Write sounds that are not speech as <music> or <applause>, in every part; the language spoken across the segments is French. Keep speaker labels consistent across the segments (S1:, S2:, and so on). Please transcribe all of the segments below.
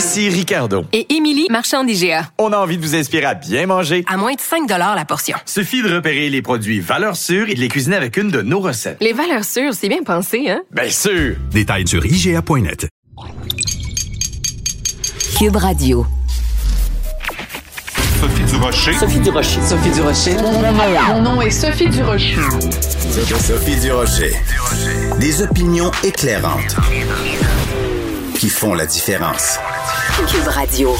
S1: Ici Ricardo.
S2: Et Émilie, marchand d'IGA.
S1: On a envie de vous inspirer à bien manger.
S2: À moins de 5 la portion.
S1: Suffit de repérer les produits valeurs sûres et de les cuisiner avec une de nos recettes.
S2: Les valeurs sûres, c'est bien pensé, hein?
S1: Bien sûr!
S3: Détails sur IGA.net.
S4: Cube Radio.
S5: Sophie Durocher.
S6: Sophie Durocher. Sophie Durocher.
S7: Mon nom est Sophie Durocher.
S8: Sophie Durocher. Des opinions éclairantes qui font la différence.
S4: Radio.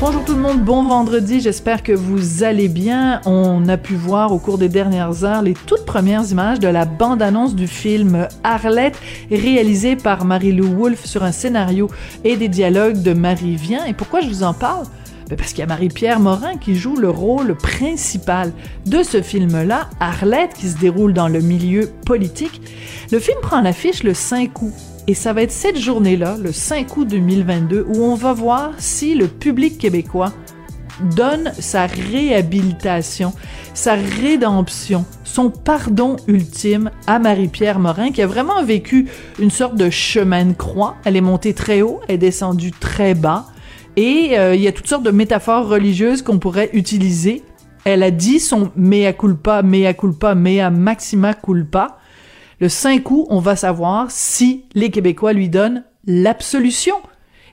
S7: Bonjour tout le monde, bon vendredi, j'espère que vous allez bien. On a pu voir au cours des dernières heures les toutes premières images de la bande-annonce du film Arlette, réalisé par Marie-Lou Wolfe sur un scénario et des dialogues de Marie Vien. Et pourquoi je vous en parle? Ben, parce qu'il y a Marie-Pierre Morin qui joue le rôle principal de ce film-là, Arlette, qui se déroule dans le milieu politique. Le film prend l'affiche le 5 août et ça va être cette journée-là, le 5 août 2022, où on va voir si le public québécois donne sa réhabilitation, sa rédemption, son pardon ultime à Marie-Pierre Morin, qui a vraiment vécu une sorte de chemin de croix. Elle est montée très haut, elle est descendue très bas, et euh, il y a toutes sortes de métaphores religieuses qu'on pourrait utiliser. Elle a dit son mea culpa, mea culpa, mea maxima culpa. Le 5 août, on va savoir si les Québécois lui donnent l'absolution.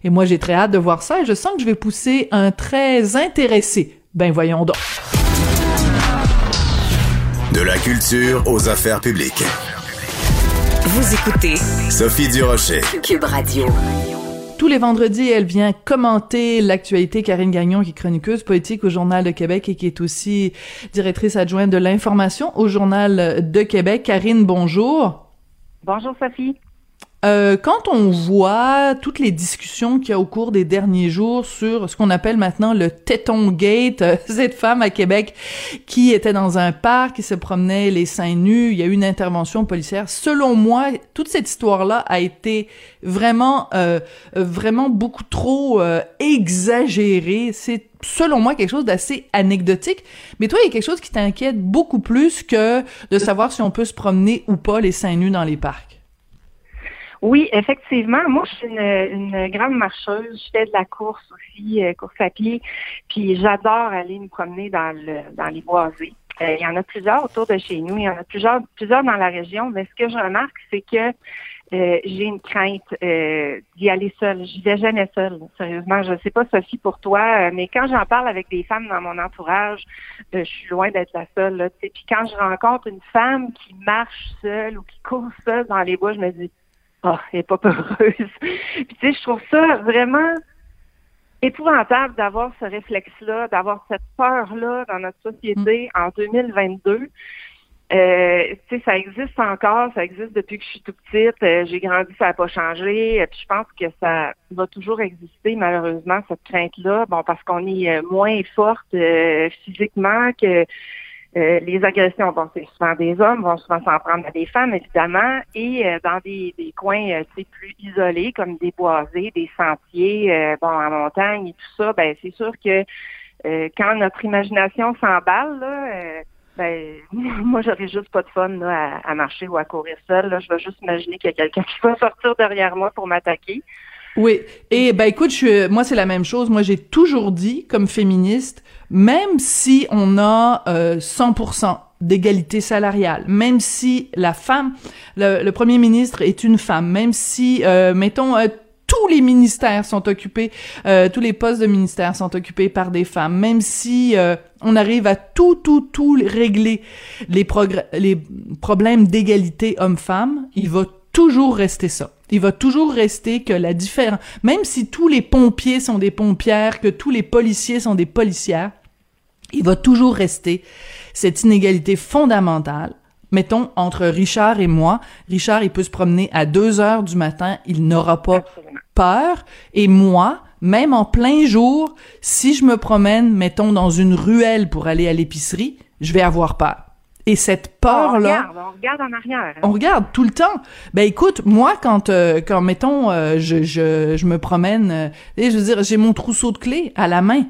S7: Et moi, j'ai très hâte de voir ça et je sens que je vais pousser un très intéressé. Ben voyons donc.
S8: De la culture aux affaires publiques.
S4: Vous écoutez
S8: Sophie Durocher.
S4: Cube Radio.
S7: Tous les vendredis, elle vient commenter l'actualité. Karine Gagnon, qui est chroniqueuse politique au Journal de Québec et qui est aussi directrice adjointe de l'information au Journal de Québec. Karine, bonjour.
S9: Bonjour Sophie.
S7: Euh, quand on voit toutes les discussions qu'il y a au cours des derniers jours sur ce qu'on appelle maintenant le téton gate, euh, <laughs> cette femme à Québec qui était dans un parc, qui se promenait les seins nus, il y a eu une intervention policière. Selon moi, toute cette histoire-là a été vraiment, euh, vraiment beaucoup trop euh, exagérée. C'est selon moi quelque chose d'assez anecdotique. Mais toi, il y a quelque chose qui t'inquiète beaucoup plus que de savoir si on peut se promener ou pas les seins nus dans les parcs.
S9: Oui, effectivement. Moi, je suis une, une grande marcheuse. Je fais de la course aussi, euh, course à pied. Puis j'adore aller me promener dans le dans les boisés. Euh, il y en a plusieurs autour de chez nous. Il y en a plusieurs, plusieurs dans la région. Mais ce que je remarque, c'est que euh, j'ai une crainte euh, d'y aller seule. J'y vais jamais seule, sérieusement. Je ne sais pas, Sophie, pour toi, mais quand j'en parle avec des femmes dans mon entourage, je suis loin d'être la seule. Là, puis quand je rencontre une femme qui marche seule ou qui court seule dans les bois, je me dis ah, elle n'est pas peureuse. <laughs> Puis, tu sais, je trouve ça vraiment épouvantable d'avoir ce réflexe-là, d'avoir cette peur-là dans notre société en 2022. Euh, tu sais, ça existe encore, ça existe depuis que je suis tout petite. Euh, j'ai grandi, ça n'a pas changé. Puis je pense que ça va toujours exister, malheureusement, cette crainte-là. Bon, parce qu'on est euh, moins forte euh, physiquement que euh, les agressions, bon, c'est souvent des hommes, vont souvent s'en prendre à des femmes, évidemment, et euh, dans des, des coins euh, plus isolés, comme des boisés, des sentiers, euh, bon, en montagne et tout ça, ben c'est sûr que quand notre imagination s'emballe, là, ben, <laughs> moi, j'aurais juste pas de fun là, à, à, marcher ou à courir seul. Je vais juste imaginer qu'il y a quelqu'un qui va sortir derrière moi pour m'attaquer.
S7: Oui, et ben écoute, je, moi c'est la même chose. Moi j'ai toujours dit, comme féministe, même si on a euh, 100% d'égalité salariale, même si la femme, le, le, premier ministre est une femme, même si, euh, mettons, euh, tous les ministères sont occupés, euh, tous les postes de ministère sont occupés par des femmes, même si euh, on arrive à tout, tout, tout régler les, les problèmes d'égalité homme-femme, il va toujours rester ça. Il va toujours rester que la différence, même si tous les pompiers sont des pompières, que tous les policiers sont des policières, il va toujours rester cette inégalité fondamentale mettons, entre Richard et moi, Richard, il peut se promener à 2 heures du matin, il n'aura pas
S9: Absolument.
S7: peur. Et moi, même en plein jour, si je me promène, mettons, dans une ruelle pour aller à l'épicerie, je vais avoir peur. Et cette
S9: on
S7: peur-là,
S9: regarde, on regarde en arrière. hein.
S7: on regarde tout le temps. Ben écoute, moi quand euh, quand mettons euh, je, je je me promène, euh, et je veux dire j'ai mon trousseau de clés à la main.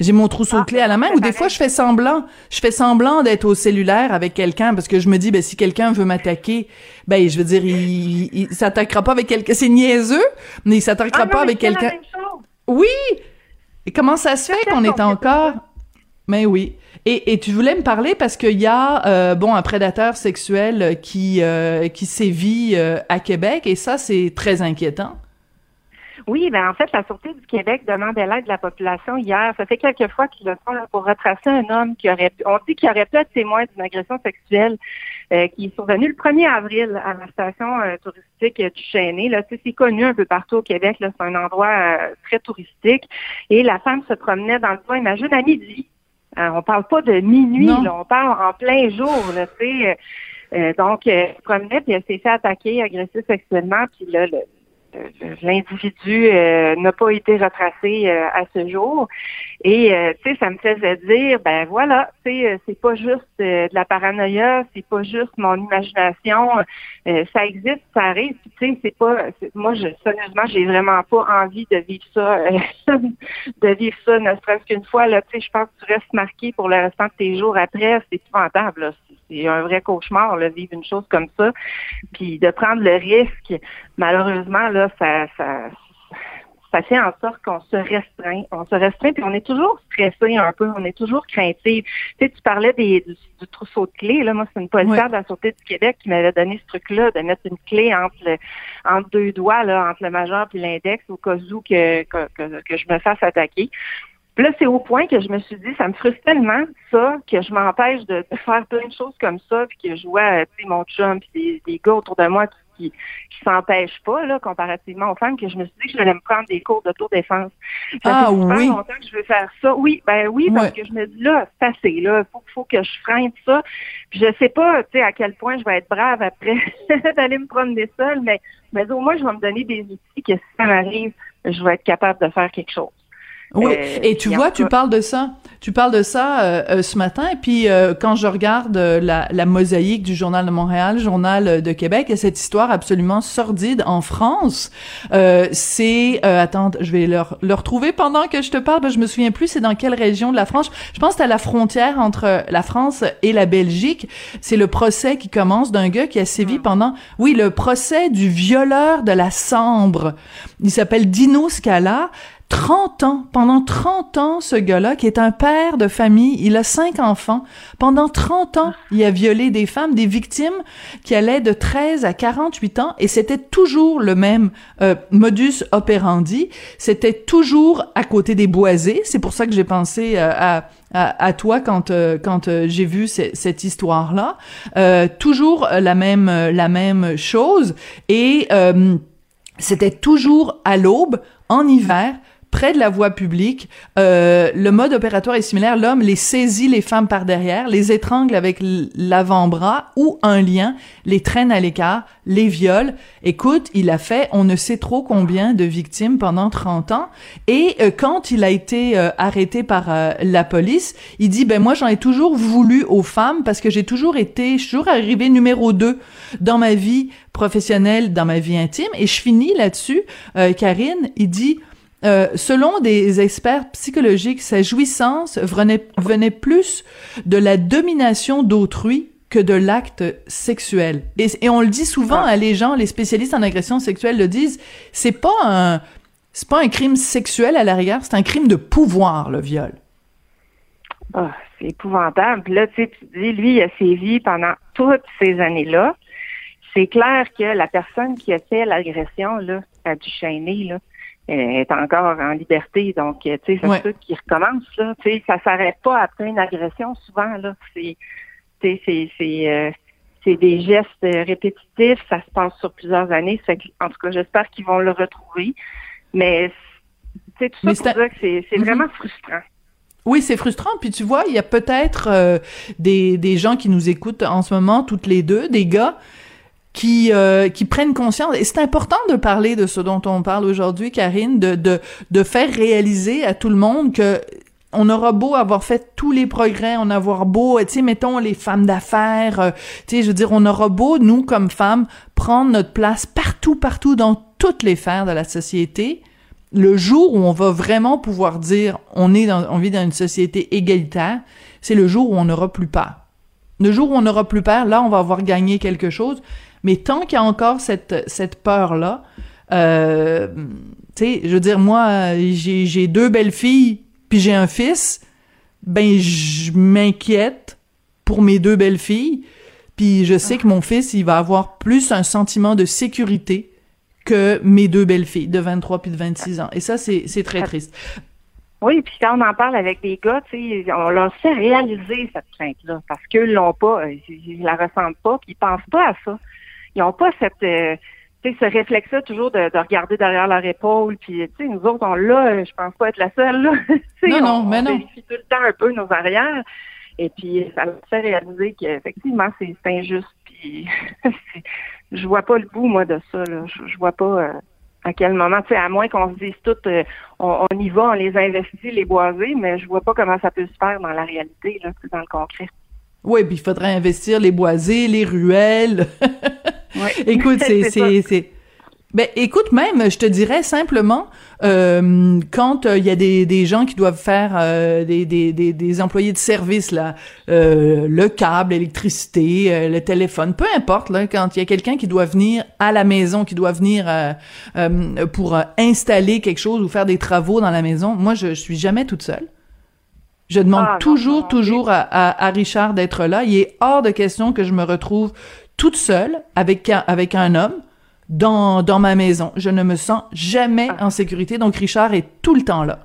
S7: J'ai mon trousseau
S9: Ah,
S7: de clés à la main ou des fois je fais semblant, je fais semblant d'être au cellulaire avec quelqu'un parce que je me dis ben si quelqu'un veut m'attaquer, ben je veux dire il, il, s'attaquera pas avec quelqu'un, c'est niaiseux, mais il s'attaquera
S9: Ah non,
S7: pas
S9: mais
S7: avec quelqu'un. Oui. Et comment ça se fait qu'on est encore. Mais oui. Et, tu voulais me parler parce qu'il y a euh, bon un prédateur sexuel qui euh, qui sévit euh, à Québec et ça c'est très inquiétant.
S9: Oui, ben en fait, la Sûreté du Québec demandait l'aide de la population hier. Ça fait quelques fois qu'ils le font là, pour retracer un homme qui aurait on dit qu'il aurait pu être témoin d'une agression sexuelle qui est survenue le 1er avril à la station touristique du Chêné. Là, c'est connu un peu partout au Québec. Là, c'est un endroit très touristique. Et la femme se promenait dans le coin, imagine, à midi. Euh, on parle pas de minuit, là, on parle en plein jour. Tu sais, euh, euh, donc, euh, elle se promenait, puis elle s'est fait attaquer, agresser sexuellement, puis là, le- l'individu euh, n'a pas été retracé euh, à ce jour. Et euh, tu sais, ça me faisait dire, ben voilà, euh, c'est pas juste euh, de la paranoïa, c'est pas juste mon imagination, euh, ça existe, ça arrive. Tu sais, c'est pas, moi, je, sérieusement, j'ai vraiment pas envie de vivre ça, <laughs> de vivre ça, ne serait-ce qu'une fois. Là, tu sais, je pense que tu restes marqué pour le restant de tes jours après. C'est épouvantable. Là. C'est- un vrai cauchemar, là, vivre une chose comme ça. Puis de prendre le risque, malheureusement, là, ça, ça, ça fait en sorte qu'on se restreint. On se restreint, puis on est toujours stressé un peu, on est toujours craintif. Tu sais, tu parlais des, du, du trousseau de clés. Là, moi, c'est une policière de la Sûreté du Québec qui m'avait donné ce truc-là, de mettre une clé entre, le, entre deux doigts, là, entre le majeur et l'index, au cas où que, que, que, que je me fasse attaquer. Puis là, c'est au point que je me suis dit, ça me frustre tellement, ça, que je m'empêche de, de faire plein de choses comme ça, puis que je vois, tu sais, mon chum, puis des, des gars autour de moi qui, qui s'empêchent pas, là, comparativement aux femmes, que je me suis dit que je allais me prendre des cours d'autodéfense. Ça
S7: Ah
S9: fait
S7: oui.
S9: longtemps que je veux faire ça. Oui, ben oui, parce
S7: Ouais.
S9: que je me dis, là, c'est assez, là, faut, faut que je freine ça. Puis je sais pas, tu sais, à quel point je vais être brave après <laughs> d'aller me promener seule, mais, mais au moins, je vais me donner des outils que si ça m'arrive, je vais être capable de faire quelque chose.
S7: Oui, et tu vois, tu parles de ça. Tu parles de ça euh, euh, ce matin, et puis euh, quand je regarde euh, la, la mosaïque du Journal de Montréal, Journal euh, de Québec, et cette histoire absolument sordide en France, euh, c'est... Euh, attends, je vais le, le retrouver pendant que je te parle, parce que je me souviens plus c'est dans quelle région de la France. Je pense que c'est à la frontière entre la France et la Belgique. C'est le procès qui commence d'un gars qui a sévi pendant... Oui, le procès du violeur de la Sambre. Il s'appelle Dino Scala. 30 ans, pendant 30 ans, ce gars-là, qui est un père de famille, il a cinq enfants. Pendant 30 ans, il a violé des femmes, des victimes qui allaient de 13 à 48 ans, et c'était toujours le même euh, modus operandi. C'était toujours à côté des boisés. C'est pour ça que j'ai pensé euh, à, à, à toi quand euh, quand euh, j'ai vu ce- cette histoire-là. Euh, toujours la même euh, la même chose, et c'était toujours à l'aube, en hiver, près de la voie publique. Euh, le mode opératoire est similaire. L'homme les saisit les femmes par derrière, les étrangle avec l'avant-bras ou un lien, les traîne à l'écart, les viole. Écoute, il a fait on ne sait trop combien de victimes pendant 30 ans. Et euh, quand il a été euh, arrêté par euh, la police, il dit ben moi j'en ai toujours voulu aux femmes parce que j'ai toujours été, je suis toujours arrivé numéro 2 dans ma vie professionnelle, dans ma vie intime. Et je finis là-dessus. Karine, il dit euh, selon des experts psychologiques, sa jouissance venait, venait plus de la domination d'autrui que de l'acte sexuel. Et, et on le dit souvent,
S9: Ah.
S7: hein, les gens, les spécialistes en agression sexuelle le disent, c'est pas un, c'est pas un crime sexuel à la rigueur, c'est un crime de pouvoir, le viol.
S9: Ah, c'est épouvantable. Puis là, tu sais, tu dis, lui, il a sévi pendant toutes ces années-là. C'est clair que la personne qui a fait l'agression, là, à Duchesnay, là, euh, est encore en liberté. Donc, euh, tu sais, c'est
S7: Ouais.
S9: ça qui recommence, là. Tu sais, ça s'arrête pas après une agression, souvent, là. C'est, tu sais, c'est, c'est, euh, c'est des gestes répétitifs. Ça se passe sur plusieurs années. Fait que, en tout cas, j'espère qu'ils vont le retrouver. Mais, tu sais, tout
S7: Mais
S9: ça pour dire que c'est, c'est
S7: Mhm.
S9: vraiment frustrant.
S7: Oui, c'est frustrant. Puis tu vois, il y a peut-être euh, des, des gens qui nous écoutent en ce moment, toutes les deux, des gars qui euh, qui prennent conscience. Et c'est important de parler de ce dont on parle aujourd'hui, Karine, de, de de faire réaliser à tout le monde que on aura beau avoir fait tous les progrès, on avoir beau, tu sais, mettons les femmes d'affaires, euh, tu sais, je veux dire, on aura beau, nous, comme femmes, prendre notre place partout, partout dans toutes les sphères de la société. Le jour où on va vraiment pouvoir dire on est dans, on vit dans une société égalitaire, c'est le jour où on n'aura plus peur. Le jour où on n'aura plus peur, là, on va avoir gagné quelque chose. Mais tant qu'il y a encore cette, cette peur-là, euh, tu sais, je veux dire, moi, j'ai, deux belles filles, puis j'ai un fils, ben, je m'inquiète pour mes deux belles filles, puis je sais que mon fils, il va avoir plus un sentiment de sécurité que mes deux belles filles de 23 puis de 26 ans. Et ça, c'est, très triste.
S9: Oui, puis quand on en parle avec des gars, on leur fait réaliser cette crainte-là parce qu'eux l'ont pas, euh, ils, ils la ressentent pas, puis ils pensent pas à ça ils n'ont pas cette euh, ce réflexe-là toujours de, de, regarder derrière leur épaule. Puis, tu sais, nous autres, on l'a, je pense pas être la seule, là. <laughs>
S7: non, non,
S9: on,
S7: mais non.
S9: vérifie tout le temps un peu nos arrières. Et puis, ça leur fait réaliser qu'effectivement, c'est injuste. Puis, <laughs> je vois pas le bout, moi, de ça, là. Je, je vois pas euh, à quel moment, tu sais, à moins qu'on se dise tout, euh, on, on, y va, on les investit, les boisés, mais je vois pas comment ça peut se faire dans la réalité, là, dans le concret.
S7: Oui, puis il faudrait investir les boisés, les ruelles. <laughs>
S9: Ouais.
S7: écoute, <laughs> c'est c'est c'est ben écoute même, je te dirais simplement euh, quand il euh, y a des, des gens qui doivent faire euh, des, des, des, des employés de service là, le câble, l'électricité, le téléphone, peu importe là, quand il y a quelqu'un qui doit venir à la maison, qui doit venir pour installer quelque chose ou faire des travaux dans la maison, moi je, je suis jamais toute seule. Je demande
S9: Ah, non,
S7: toujours,
S9: non,
S7: toujours à, à, à Richard d'être là. Il est hors de question que je me retrouve toute seule avec un, avec un homme dans, dans ma maison. Je ne me sens jamais
S9: Ah.
S7: en sécurité. Donc, Richard est tout le temps là.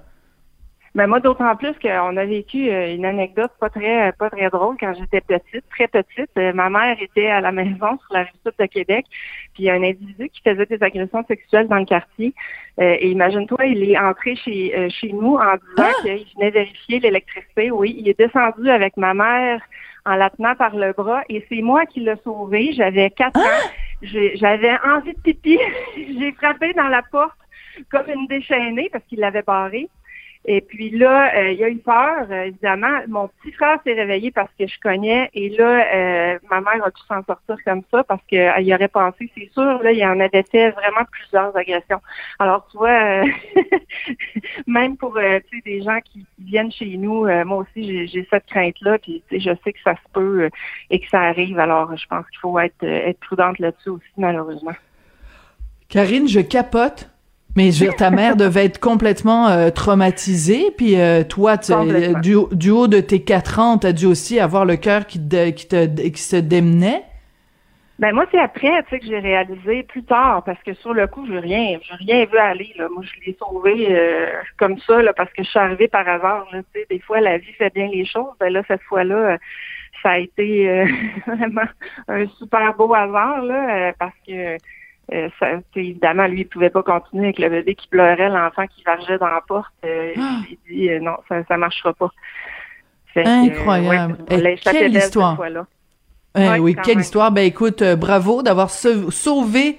S9: Ben moi, d'autant plus qu'on a vécu euh, une anecdote pas très pas très drôle quand j'étais petite, très petite. Euh, ma mère était à la maison sur la rive sud de Québec, puis il y a un individu qui faisait des agressions sexuelles dans le quartier. Euh, et imagine-toi, il est entré chez chez nous en disant qu'il venait vérifier l'électricité. Oui, il est descendu avec ma mère en la tenant par le bras et c'est moi qui l'ai sauvé. J'avais quatre ans. J'ai- J'avais envie de pipi. <laughs> J'ai frappé dans la porte comme une déchaînée parce qu'il l'avait barrée. Et puis là, euh, il a eu peur, euh, évidemment. Mon petit frère s'est réveillé parce que je connais. Et là, euh, ma mère a pu s'en sortir comme ça parce qu'elle y aurait pensé, c'est sûr, là, il y en avait fait vraiment plusieurs agressions. Alors, tu vois, <laughs> même pour des gens qui viennent chez nous, moi aussi, j'ai- cette crainte-là. Puis je sais que ça se peut et que ça arrive. Alors, je pense qu'il faut être, être prudente là-dessus aussi, malheureusement.
S7: Karine, je capote. Mais je veux dire, ta mère devait être complètement euh, traumatisée, puis euh, toi, tu-
S9: Complètement.
S7: du, du haut de tes quatre ans, t'as dû aussi avoir le cœur qui, te- qui, te, qui se démenait?
S9: Ben moi, c'est après, tu sais, que j'ai réalisé plus tard, parce que sur le coup, je rien, j'ai rien vu aller. Là. Moi, je l'ai sauvé euh, comme ça, là, parce que je suis arrivée par hasard. Là, tu sais, des fois, la vie fait bien les choses. Ben là, cette fois-là, euh, ça a été euh, <laughs> vraiment un super beau hasard, là, euh, parce que euh, ça, évidemment, lui, il pouvait pas continuer avec le bébé qui pleurait, l'enfant qui vargeait dans la porte. Euh,
S7: Ah.
S9: Il dit euh, non, ça, ça marchera pas. Fait que,
S7: Incroyable.
S9: ouais, l'a
S7: Eh, quelle histoire. Eh
S9: Ouais,
S7: oui, quelle
S9: même.
S7: histoire. Ben écoute, euh, bravo d'avoir sau- sauvé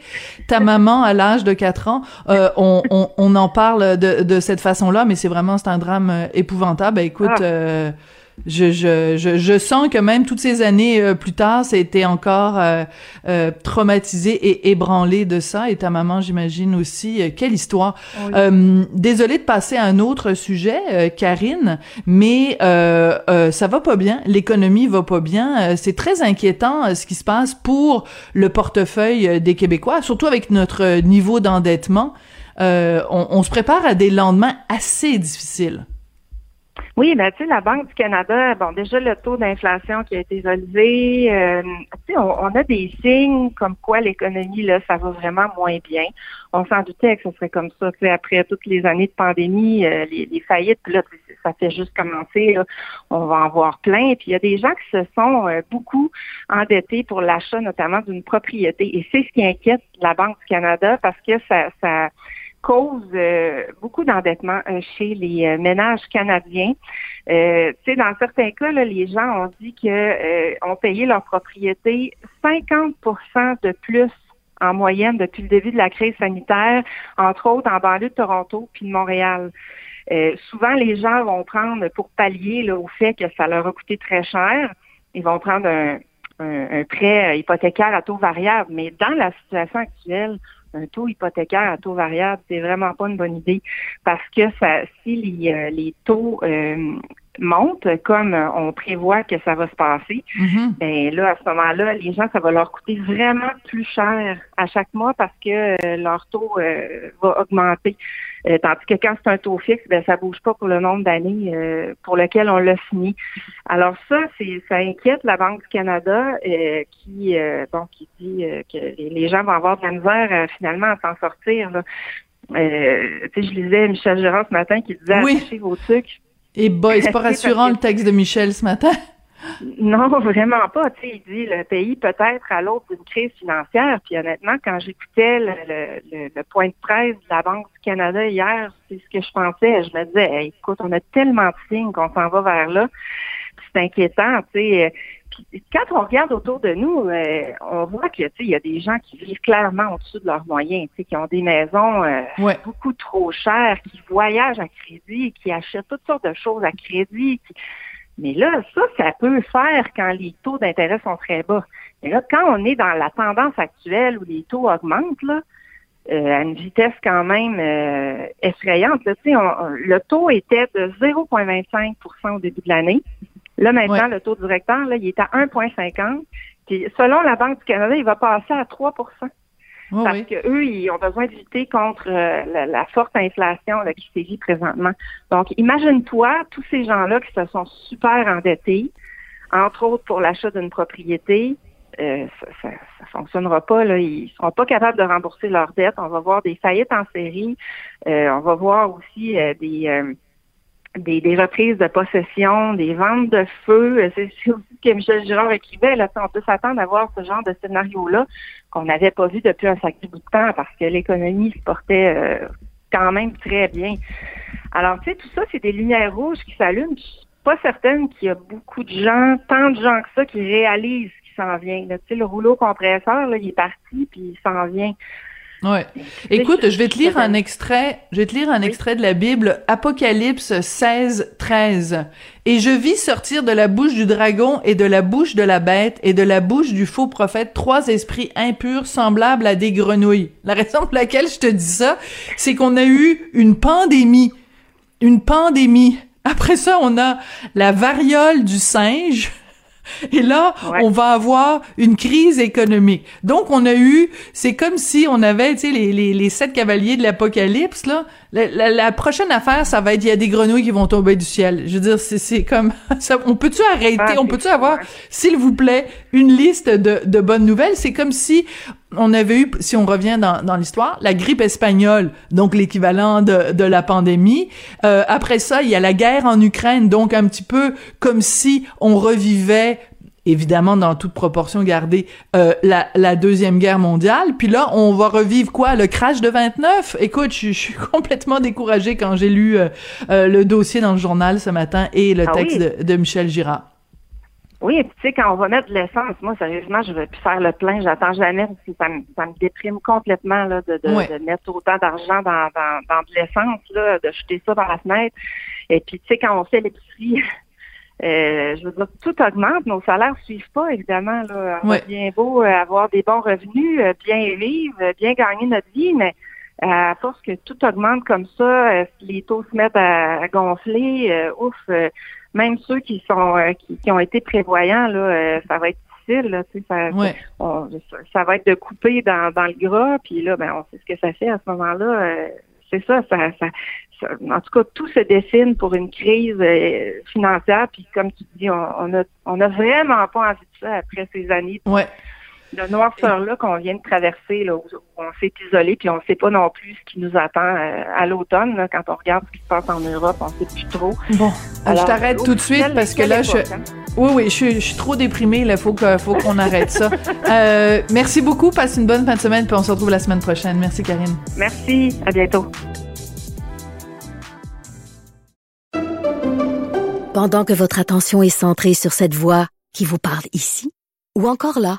S7: ta <laughs> maman à l'âge de 4 ans. Euh, on, on, on en parle de, de cette façon-là, mais c'est vraiment c'est un drame euh, épouvantable. Ben écoute,
S9: Ah.
S7: Je, je, je, je sens que même toutes ces années euh, plus tard, c'était encore euh, euh, traumatisé et ébranlé de ça. Et ta maman, j'imagine aussi. Euh, quelle histoire. Désolée de passer à un autre sujet, Karine, mais ça va pas bien. L'économie va pas bien. C'est très inquiétant ce qui se passe pour le portefeuille des Québécois, surtout avec notre niveau d'endettement. On, on se prépare à des lendemains assez difficiles.
S9: Oui, ben tu sais, la Banque du Canada, bon, déjà le taux d'inflation qui a été relevé, euh, tu sais, on, on a des signes comme quoi l'économie, là, ça va vraiment moins bien. On s'en doutait que ce serait comme ça, tu sais, après toutes les années de pandémie, euh, les, les faillites, là, ça fait juste commencer, là, on va en voir plein. Puis il y a des gens qui se sont euh, beaucoup endettés pour l'achat notamment d'une propriété. Et c'est ce qui inquiète la Banque du Canada parce que ça, ça cause euh, beaucoup d'endettement euh, chez les euh, ménages canadiens. Euh, tu sais, dans certains cas, là, les gens ont dit que euh, ont payé leur propriété 50% de plus en moyenne depuis le début de la crise sanitaire, entre autres en banlieue de Toronto puis de Montréal. Euh, souvent, les gens vont prendre pour pallier là, au fait que ça leur a coûté très cher, ils vont prendre un, un, un prêt hypothécaire à taux variable. Mais dans la situation actuelle, un taux hypothécaire à taux variable, c'est vraiment pas une bonne idée. Parce que ça, si les, euh, les taux euh, montent comme euh, on prévoit que ça va se passer,
S7: Mhm.
S9: ben là, à ce moment-là, les gens, ça va leur coûter vraiment plus cher à chaque mois parce que euh, leur taux euh, va augmenter. Euh, tandis que quand c'est un taux fixe, ben ça bouge pas pour le nombre d'années euh, pour lequel on l'a fini. Alors ça, c'est ça inquiète la Banque du Canada euh, qui euh, bon qui dit euh, que les, gens vont avoir de la misère euh, finalement à s'en sortir. Là. Euh, tu sais, je lisais Michel Gérard ce matin qui disait
S7: Oui.
S9: vos trucs.
S7: Et boy, c'est pas <laughs> rassurant
S9: que-
S7: le texte de Michel ce matin.
S9: Non, vraiment pas. Tu sais, il dit le pays peut être à l'aube d'une crise financière. Puis honnêtement, quand j'écoutais le, le- le- point de presse de la Banque du Canada hier, c'est ce que je pensais. Je me disais, Hey, écoute, on a tellement de signes qu'on s'en va vers là. Puis C'est inquiétant, tu sais. Puis quand on regarde autour de nous, euh, on voit que tu sais, il y a des gens qui vivent clairement au-dessus de leurs moyens, qui ont des maisons euh,
S7: Ouais.
S9: beaucoup trop chères, qui voyagent à crédit, qui achètent toutes sortes de choses à crédit. qui- Mais là, ça, ça peut faire quand les taux d'intérêt sont très bas. Mais là, quand on est dans la tendance actuelle où les taux augmentent, là, euh, à une vitesse quand même euh, effrayante. Là, tu sais, on- le taux était de 0,25% au début de l'année. Là, maintenant,
S7: Ouais.
S9: le taux directeur, là, il est à 1,50. Puis, selon la Banque du Canada, il va passer à 3
S7: Oh,
S9: parce
S7: oui.
S9: que eux, ils ont besoin de lutter contre euh, la, la forte inflation là, qui sévit présentement. Donc, imagine-toi tous ces gens-là qui se sont super endettés, entre autres pour l'achat d'une propriété. Euh, ça, ça fonctionnera pas. Là. Ils seront pas capables de rembourser leurs dettes. On va voir des faillites en série. Euh, on va voir aussi euh, des, euh, des des reprises de possession, des ventes de feu. Euh, C'est ce que Michel Girard écrivait. Là, on peut s'attendre à voir ce genre de scénario-là qu'on n'avait pas vu depuis un sacré bout de temps parce que l'économie se portait euh, quand même très bien. Alors, tu sais, tout ça, c'est des lumières rouges qui s'allument. Je suis pas certaine qu'il y a beaucoup de gens, tant de gens que ça, qui réalisent ce qui s'en vient. là. Tu sais, le rouleau compresseur, là, il est parti, puis il s'en vient.
S7: Ouais. Écoute, je vais te lire un extrait, je vais te lire un extrait de la Bible, Apocalypse 16, 13. Et je vis sortir de la bouche du dragon et de la bouche de la bête et de la bouche du faux prophète trois esprits impurs semblables à des grenouilles. La raison pour laquelle je te dis ça, c'est qu'on a eu une pandémie. Une pandémie. Après ça, on a la variole du singe. <laughs> Et là,
S9: Ouais.
S7: on va avoir une crise économique. Donc, on a eu, c'est comme si on avait, tu sais, les, les, les sept cavaliers de l'apocalypse, là. La, la- la prochaine affaire, ça va être, il y a des grenouilles qui vont tomber du ciel. Je veux dire, c'est, c'est comme, <laughs> ça, on peut-tu arrêter,
S9: Ah,
S7: on peut-tu avoir, s'il vous plaît, une liste de, de bonnes nouvelles? C'est comme si on avait eu, si on revient dans, dans l'histoire, la grippe espagnole, donc l'équivalent de, de la pandémie. Euh, après ça, il y a la guerre en Ukraine, donc un petit peu comme si on revivait évidemment dans toute proportion gardée euh, la, la deuxième guerre mondiale puis là on va revivre quoi? Le crash de 29 écoute je, je suis <laughs> complètement découragée quand j'ai lu euh, euh, le dossier dans le journal ce matin et le
S9: Ah
S7: texte
S9: oui.
S7: de, de Michel Girard
S9: Oui, et puis tu sais, quand on va mettre de l'essence, moi, sérieusement, je vais plus faire le plein, j'attends jamais, parce que ça me, ça me déprime complètement là, de, de,
S7: Ouais.
S9: de mettre autant d'argent dans, dans, dans de l'essence, là, de jeter ça par la fenêtre. Et puis, tu sais, quand on fait l'épicerie, <laughs> euh, je veux dire, tout augmente, nos salaires suivent pas, évidemment. Là. On bien beau euh, avoir des bons revenus, euh, bien vivre, euh, bien gagner notre vie, mais à force que tout augmente comme ça, les taux se mettent à, à gonfler, euh, ouf, euh, même ceux qui sont euh, qui, qui ont été prévoyants, là, euh, ça va être difficile. Là, tu sais, ça,
S7: ouais
S9: on- ça, ça va être de couper dans, dans le gras, puis là, ben, on sait ce que ça fait à ce moment-là. euh, c'est ça, ça, ça, ça- en tout cas, tout se dessine pour une crise euh, financière, puis comme tu dis, on, on a on a vraiment pas envie de ça après ces années
S7: ouais
S9: de noirceur-là qu'on vient de traverser, là, où on s'est isolé, puis on ne sait pas non plus ce qui nous attend euh, à l'automne, là, quand on regarde ce qui se passe en Europe, on ne sait plus trop.
S7: bon je t'arrête tout de suite parce que là je
S9: hein?
S7: Oui, oui, je suis, je suis trop déprimée. Il faut qu'on faut qu'on arrête ça. <laughs> Euh, merci beaucoup. Passe une bonne fin de semaine, puis on se retrouve la semaine prochaine. Merci, Karine.
S10: Merci. À bientôt.
S4: Pendant que votre attention est centrée sur cette voix qui vous parle ici, ou encore là,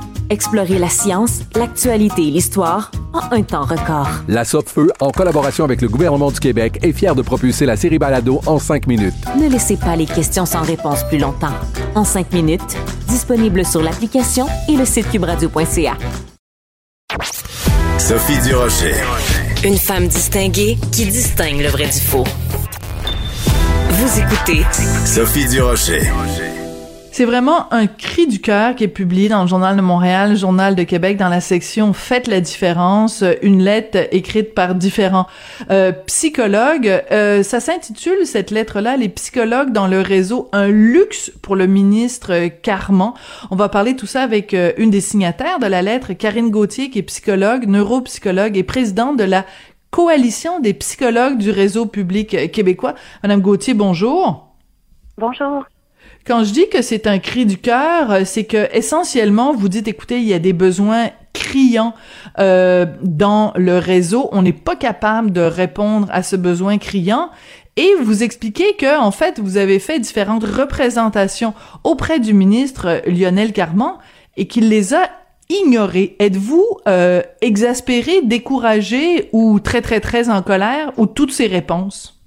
S5: Explorez la science, l'actualité et l'histoire en un temps record.
S6: La Feu, en collaboration avec le gouvernement du Québec, est fière de propulser la série Balado en cinq minutes.
S5: Ne laissez pas les questions sans réponse plus longtemps. En cinq minutes, disponible sur l'application et le site cubradio.ca.
S8: Sophie Durocher.
S5: Une femme distinguée qui distingue le vrai du faux. Vous écoutez
S8: Sophie Durocher.
S7: C'est vraiment un cri du cœur qui est publié dans le Journal de Montréal, le Journal de Québec, dans la section Faites la différence, une lettre écrite par différents euh, psychologues. Euh, ça s'intitule, cette lettre-là, Les psychologues dans le réseau, un luxe pour le ministre Carman. On va parler tout ça avec euh, une des signataires de la lettre, Karine Gauthier, qui est psychologue, neuropsychologue et présidente de la Coalition des psychologues du réseau public québécois. Madame Gauthier, bonjour.
S10: Bonjour.
S7: Quand je dis que c'est un cri du cœur, euh, c'est que essentiellement vous dites écoutez, il y a des besoins criants euh, dans le réseau, on n'est pas capable de répondre à ce besoin criant. Et vous expliquez que, en fait, vous avez fait différentes représentations auprès du ministre euh, Lionel Carman et qu'il les a ignorées. Êtes-vous euh, exaspéré, découragé ou très très très en colère ou toutes ces réponses?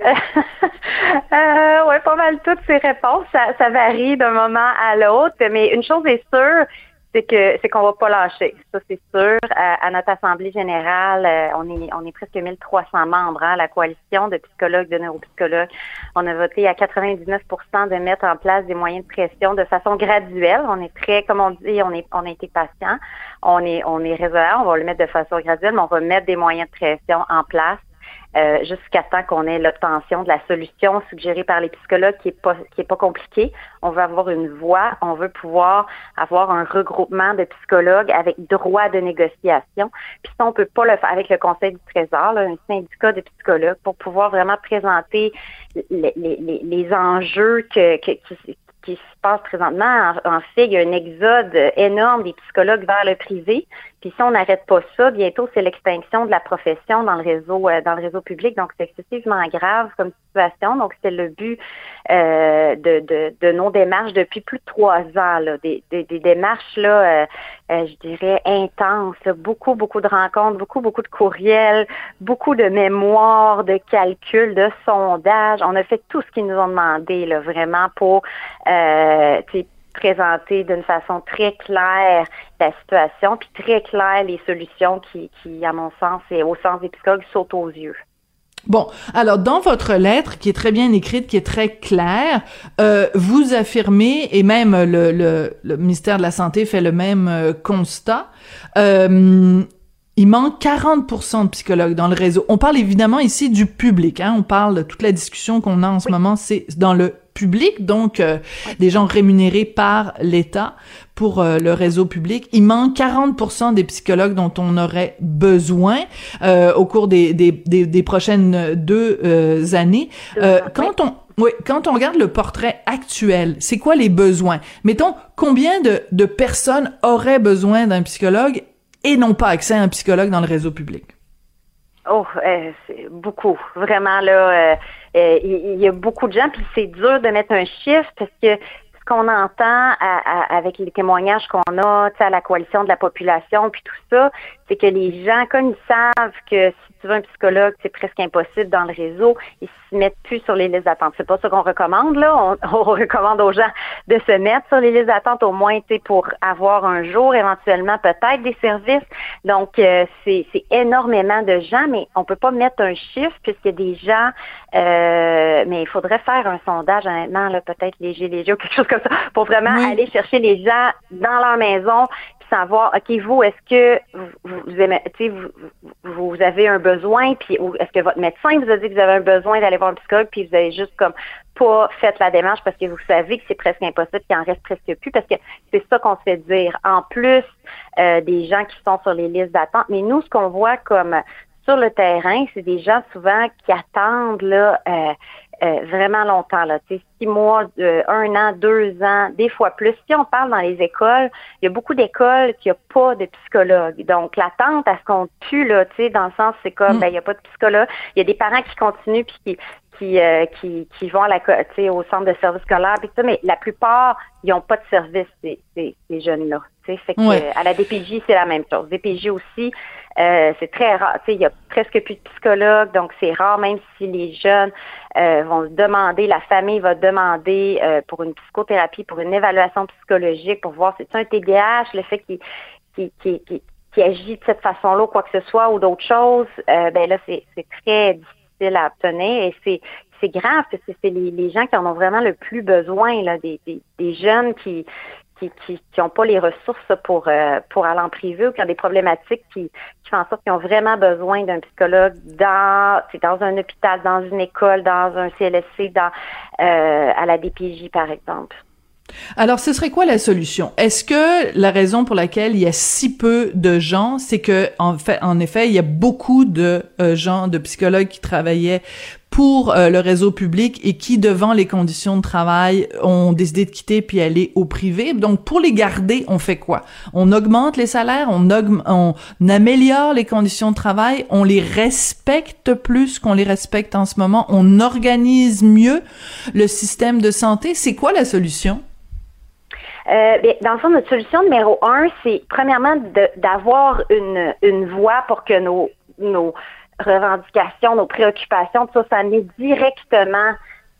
S7: <laughs>
S10: euh, ouais, pas mal toutes ces réponses. Ça, ça varie d'un moment à l'autre, mais une chose est sûre, c'est que c'est qu'on va pas lâcher. Ça, c'est sûr. À, à, notre assemblée générale, euh, on est on est presque 1300 membres, hein, la coalition de psychologues, de neuropsychologues. On a voté à 99% de mettre en place des moyens de pression de façon graduelle. On est très, comme on dit, on est on a été patient. On est on est raisonnable. On va le mettre de façon graduelle, mais on va mettre des moyens de pression en place euh, jusqu'à temps qu'on ait l'obtention de la solution suggérée par les psychologues qui est pas qui est pas compliquée. On veut avoir une voix, on veut pouvoir avoir un regroupement de psychologues avec droit de négociation. Puis ça, on peut pas le faire avec le Conseil du Trésor, là, un syndicat de psychologues, pour pouvoir vraiment présenter les, les, les enjeux que, que qui, qui se passe présentement. En, en, fait, il y a un exode énorme des psychologues vers le privé. Puis si on n'arrête pas ça, bientôt c'est l'extinction de la profession dans le réseau euh, dans le réseau public. Donc c'est excessivement grave comme Donc c'est le but euh, de, nos démarches depuis plus de trois ans. Des, démarches là, euh, euh, je dirais intenses. Beaucoup beaucoup de rencontres, beaucoup beaucoup de courriels, beaucoup de mémoires, de calculs, de sondages. On a fait tout ce qu'ils nous ont demandé vraiment pour présenter d'une façon très claire la situation, puis très claire les solutions qui, qui, à mon sens et au sens des psychologues, sautent aux yeux.
S7: Bon, alors dans votre lettre, qui est très bien écrite, qui est très claire, euh, vous affirmez, et même le, le, le, ministère de la Santé fait le même euh, constat, euh, il manque 40% de psychologues dans le réseau. On parle évidemment ici du public, hein, on parle de toute la discussion qu'on a en ce oui. moment, c'est dans le public, donc euh, des gens rémunérés par l'État pour euh, le réseau public. Il manque 40% des psychologues dont on aurait besoin euh, au cours des, des, des, des prochaines deux années. quand on oui, quand on regarde le portrait actuel, c'est quoi les besoins? Mettons, combien de, de personnes auraient besoin d'un psychologue et n'ont pas accès à un psychologue dans le réseau public?
S10: Oh, euh, c'est beaucoup. Vraiment, là, euh, euh, il y, a beaucoup de gens, puis c'est dur de mettre un chiffre parce que ce qu'on entend avec les témoignages qu'on a à la coalition de la population, puis tout ça, c'est que les gens, comme ils savent que si tu veux un psychologue, c'est presque impossible dans le réseau, ils se mettent plus sur les listes d'attente. C'est pas ce qu'on recommande, là. <laughs> On, recommande aux gens de se mettre sur les listes d'attente au moins, pour avoir un jour, éventuellement, peut-être des services. Donc, euh, c'est énormément de gens, mais on peut pas mettre un chiffre puisqu'il y a des gens, euh, mais il faudrait faire un sondage, honnêtement, là, peut-être léger, léger ou quelque chose comme ça, pour vraiment aller chercher les gens dans leur maison savoir, OK, vous, est-ce que vous, vous, vous, vous, avez un besoin, puis est-ce que votre médecin vous a dit que vous avez un besoin d'aller voir un psychologue, puis vous avez juste comme pas fait la démarche parce que vous savez que c'est presque impossible qu'il en reste presque plus, parce que c'est ça qu'on se fait dire. En plus euh, des gens qui sont sur les listes d'attente, mais nous, ce qu'on voit comme sur le terrain, c'est des gens souvent qui attendent là. Euh, euh, vraiment longtemps, là, six mois, euh, un an, deux ans, des fois plus. Si on parle dans les écoles, il y a beaucoup d'écoles qui n'ont pas de psychologue. Donc, l'attente à ce qu'on tue, là, tu sais, dans le sens, c'est comme, mm. ben, il n'y a pas de psychologue. Il y a des parents qui continuent puis qui, qui, euh, qui, qui vont à la, au centre de service scolaire, puis ça, mais la plupart, ils n'ont pas de service, ces, ces, ces jeunes-là. Fait que, à la DPJ, c'est la même chose. DPJ aussi, euh, c'est très rare. Il y a presque plus de psychologues, donc c'est rare, même si les jeunes euh, vont demander, la famille va demander euh, pour une psychothérapie, pour une évaluation psychologique, pour voir si c'est un TDAH, le fait qu'il qui, qui, qui, qui, agit de cette façon-là, quoi que ce soit, ou d'autres choses, ben là, c'est très difficile à obtenir et c'est c'est grave parce que c'est les, les, gens qui en ont vraiment le plus besoin, là, des, des, des jeunes qui, qui qui n'ont pas les ressources pour euh, pour aller en privé ou qui ont des problématiques qui, qui font en sorte qu'ils ont vraiment besoin d'un psychologue dans dans un hôpital, dans une école, dans un CLSC, dans euh, à la DPJ par exemple.
S7: Alors, ce serait quoi la solution? Est-ce que la raison pour laquelle il y a si peu de gens, c'est que en fait, en effet, il y a beaucoup de euh, gens, de psychologues qui travaillaient pour euh, le réseau public et qui, devant les conditions de travail, ont décidé de quitter puis aller au privé. Donc, pour les garder, on fait quoi? On augmente les salaires, on, on améliore les conditions de travail, on les respecte plus qu'on les respecte en ce moment, on organise mieux le système de santé. C'est quoi la solution?
S10: Euh, bien, dans le fond, notre solution numéro un, c'est premièrement d'avoir une, une voie pour que nos, nos revendications, nos préoccupations, tout ça, ça met directement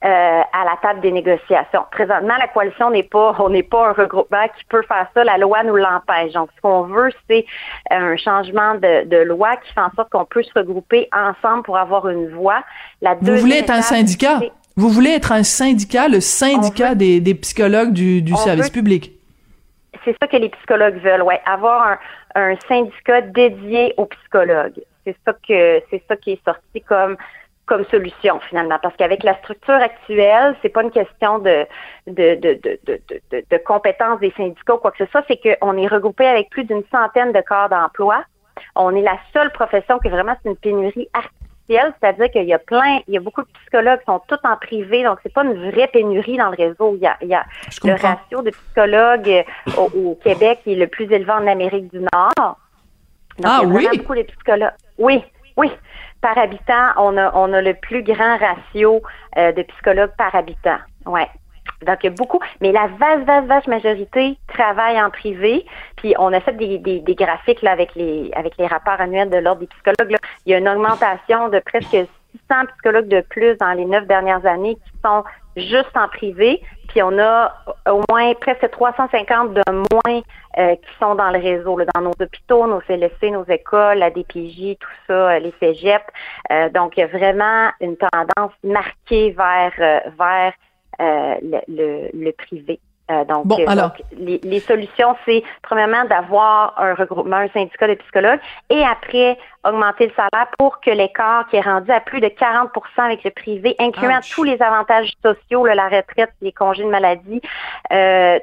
S10: euh, à la table des négociations. Présentement, la coalition n'est pas, on n'est pas un regroupement qui peut faire ça. La loi nous l'empêche. Donc, ce qu'on veut, c'est un changement de, de, loi qui fait en sorte qu'on peut se regrouper ensemble pour avoir une voix.
S7: La Vous voulez être un syndicat? Vous voulez être un syndicat, le syndicat des, des, psychologues du, du service public?
S10: C'est ça que les psychologues veulent, ouais. Avoir un, un syndicat dédié aux psychologues c'est ça que c'est ça qui est sorti comme comme solution finalement parce qu'avec la structure actuelle c'est pas une question de de, de, de, de, de compétences des syndicats ou quoi que ce soit c'est qu'on est regroupé avec plus d'une centaine de corps d'emploi on est la seule profession qui vraiment c'est une pénurie artificielle c'est-à-dire qu'il y a plein il y a beaucoup de psychologues qui sont tous en privé donc c'est pas une vraie pénurie dans le réseau il y a, il y a le ratio de psychologues au, Québec est le plus élevé en Amérique du Nord donc,
S7: ah
S10: il y a
S7: oui?
S10: beaucoup de psychologues oui, oui. Par habitant, on a, on a le plus grand ratio euh, de psychologues par habitant. Ouais. Donc, il y a beaucoup, mais la vaste, vaste, vaste majorité travaille en privé. Puis, on a fait des, des, des graphiques là, avec les avec les rapports annuels de l'Ordre des psychologues. Là. Il y a une augmentation de presque 600 psychologues de plus dans les neuf dernières années qui sont juste en privé. Puis, on a au moins presque 350 de moins euh, qui sont dans le réseau, dans nos hôpitaux, nos CLSC, nos écoles, la DPJ, tout ça, euh, les cégeps. Euh, donc, il y a vraiment une tendance marquée vers vers le, le, privé. donc, les, les, solutions, c'est premièrement d'avoir un regroupement, un syndicat de psychologues et après augmenter le salaire pour que l'écart qui est rendu à plus de 40% avec le privé, incluant tous les avantages sociaux, la retraite, les congés de maladie,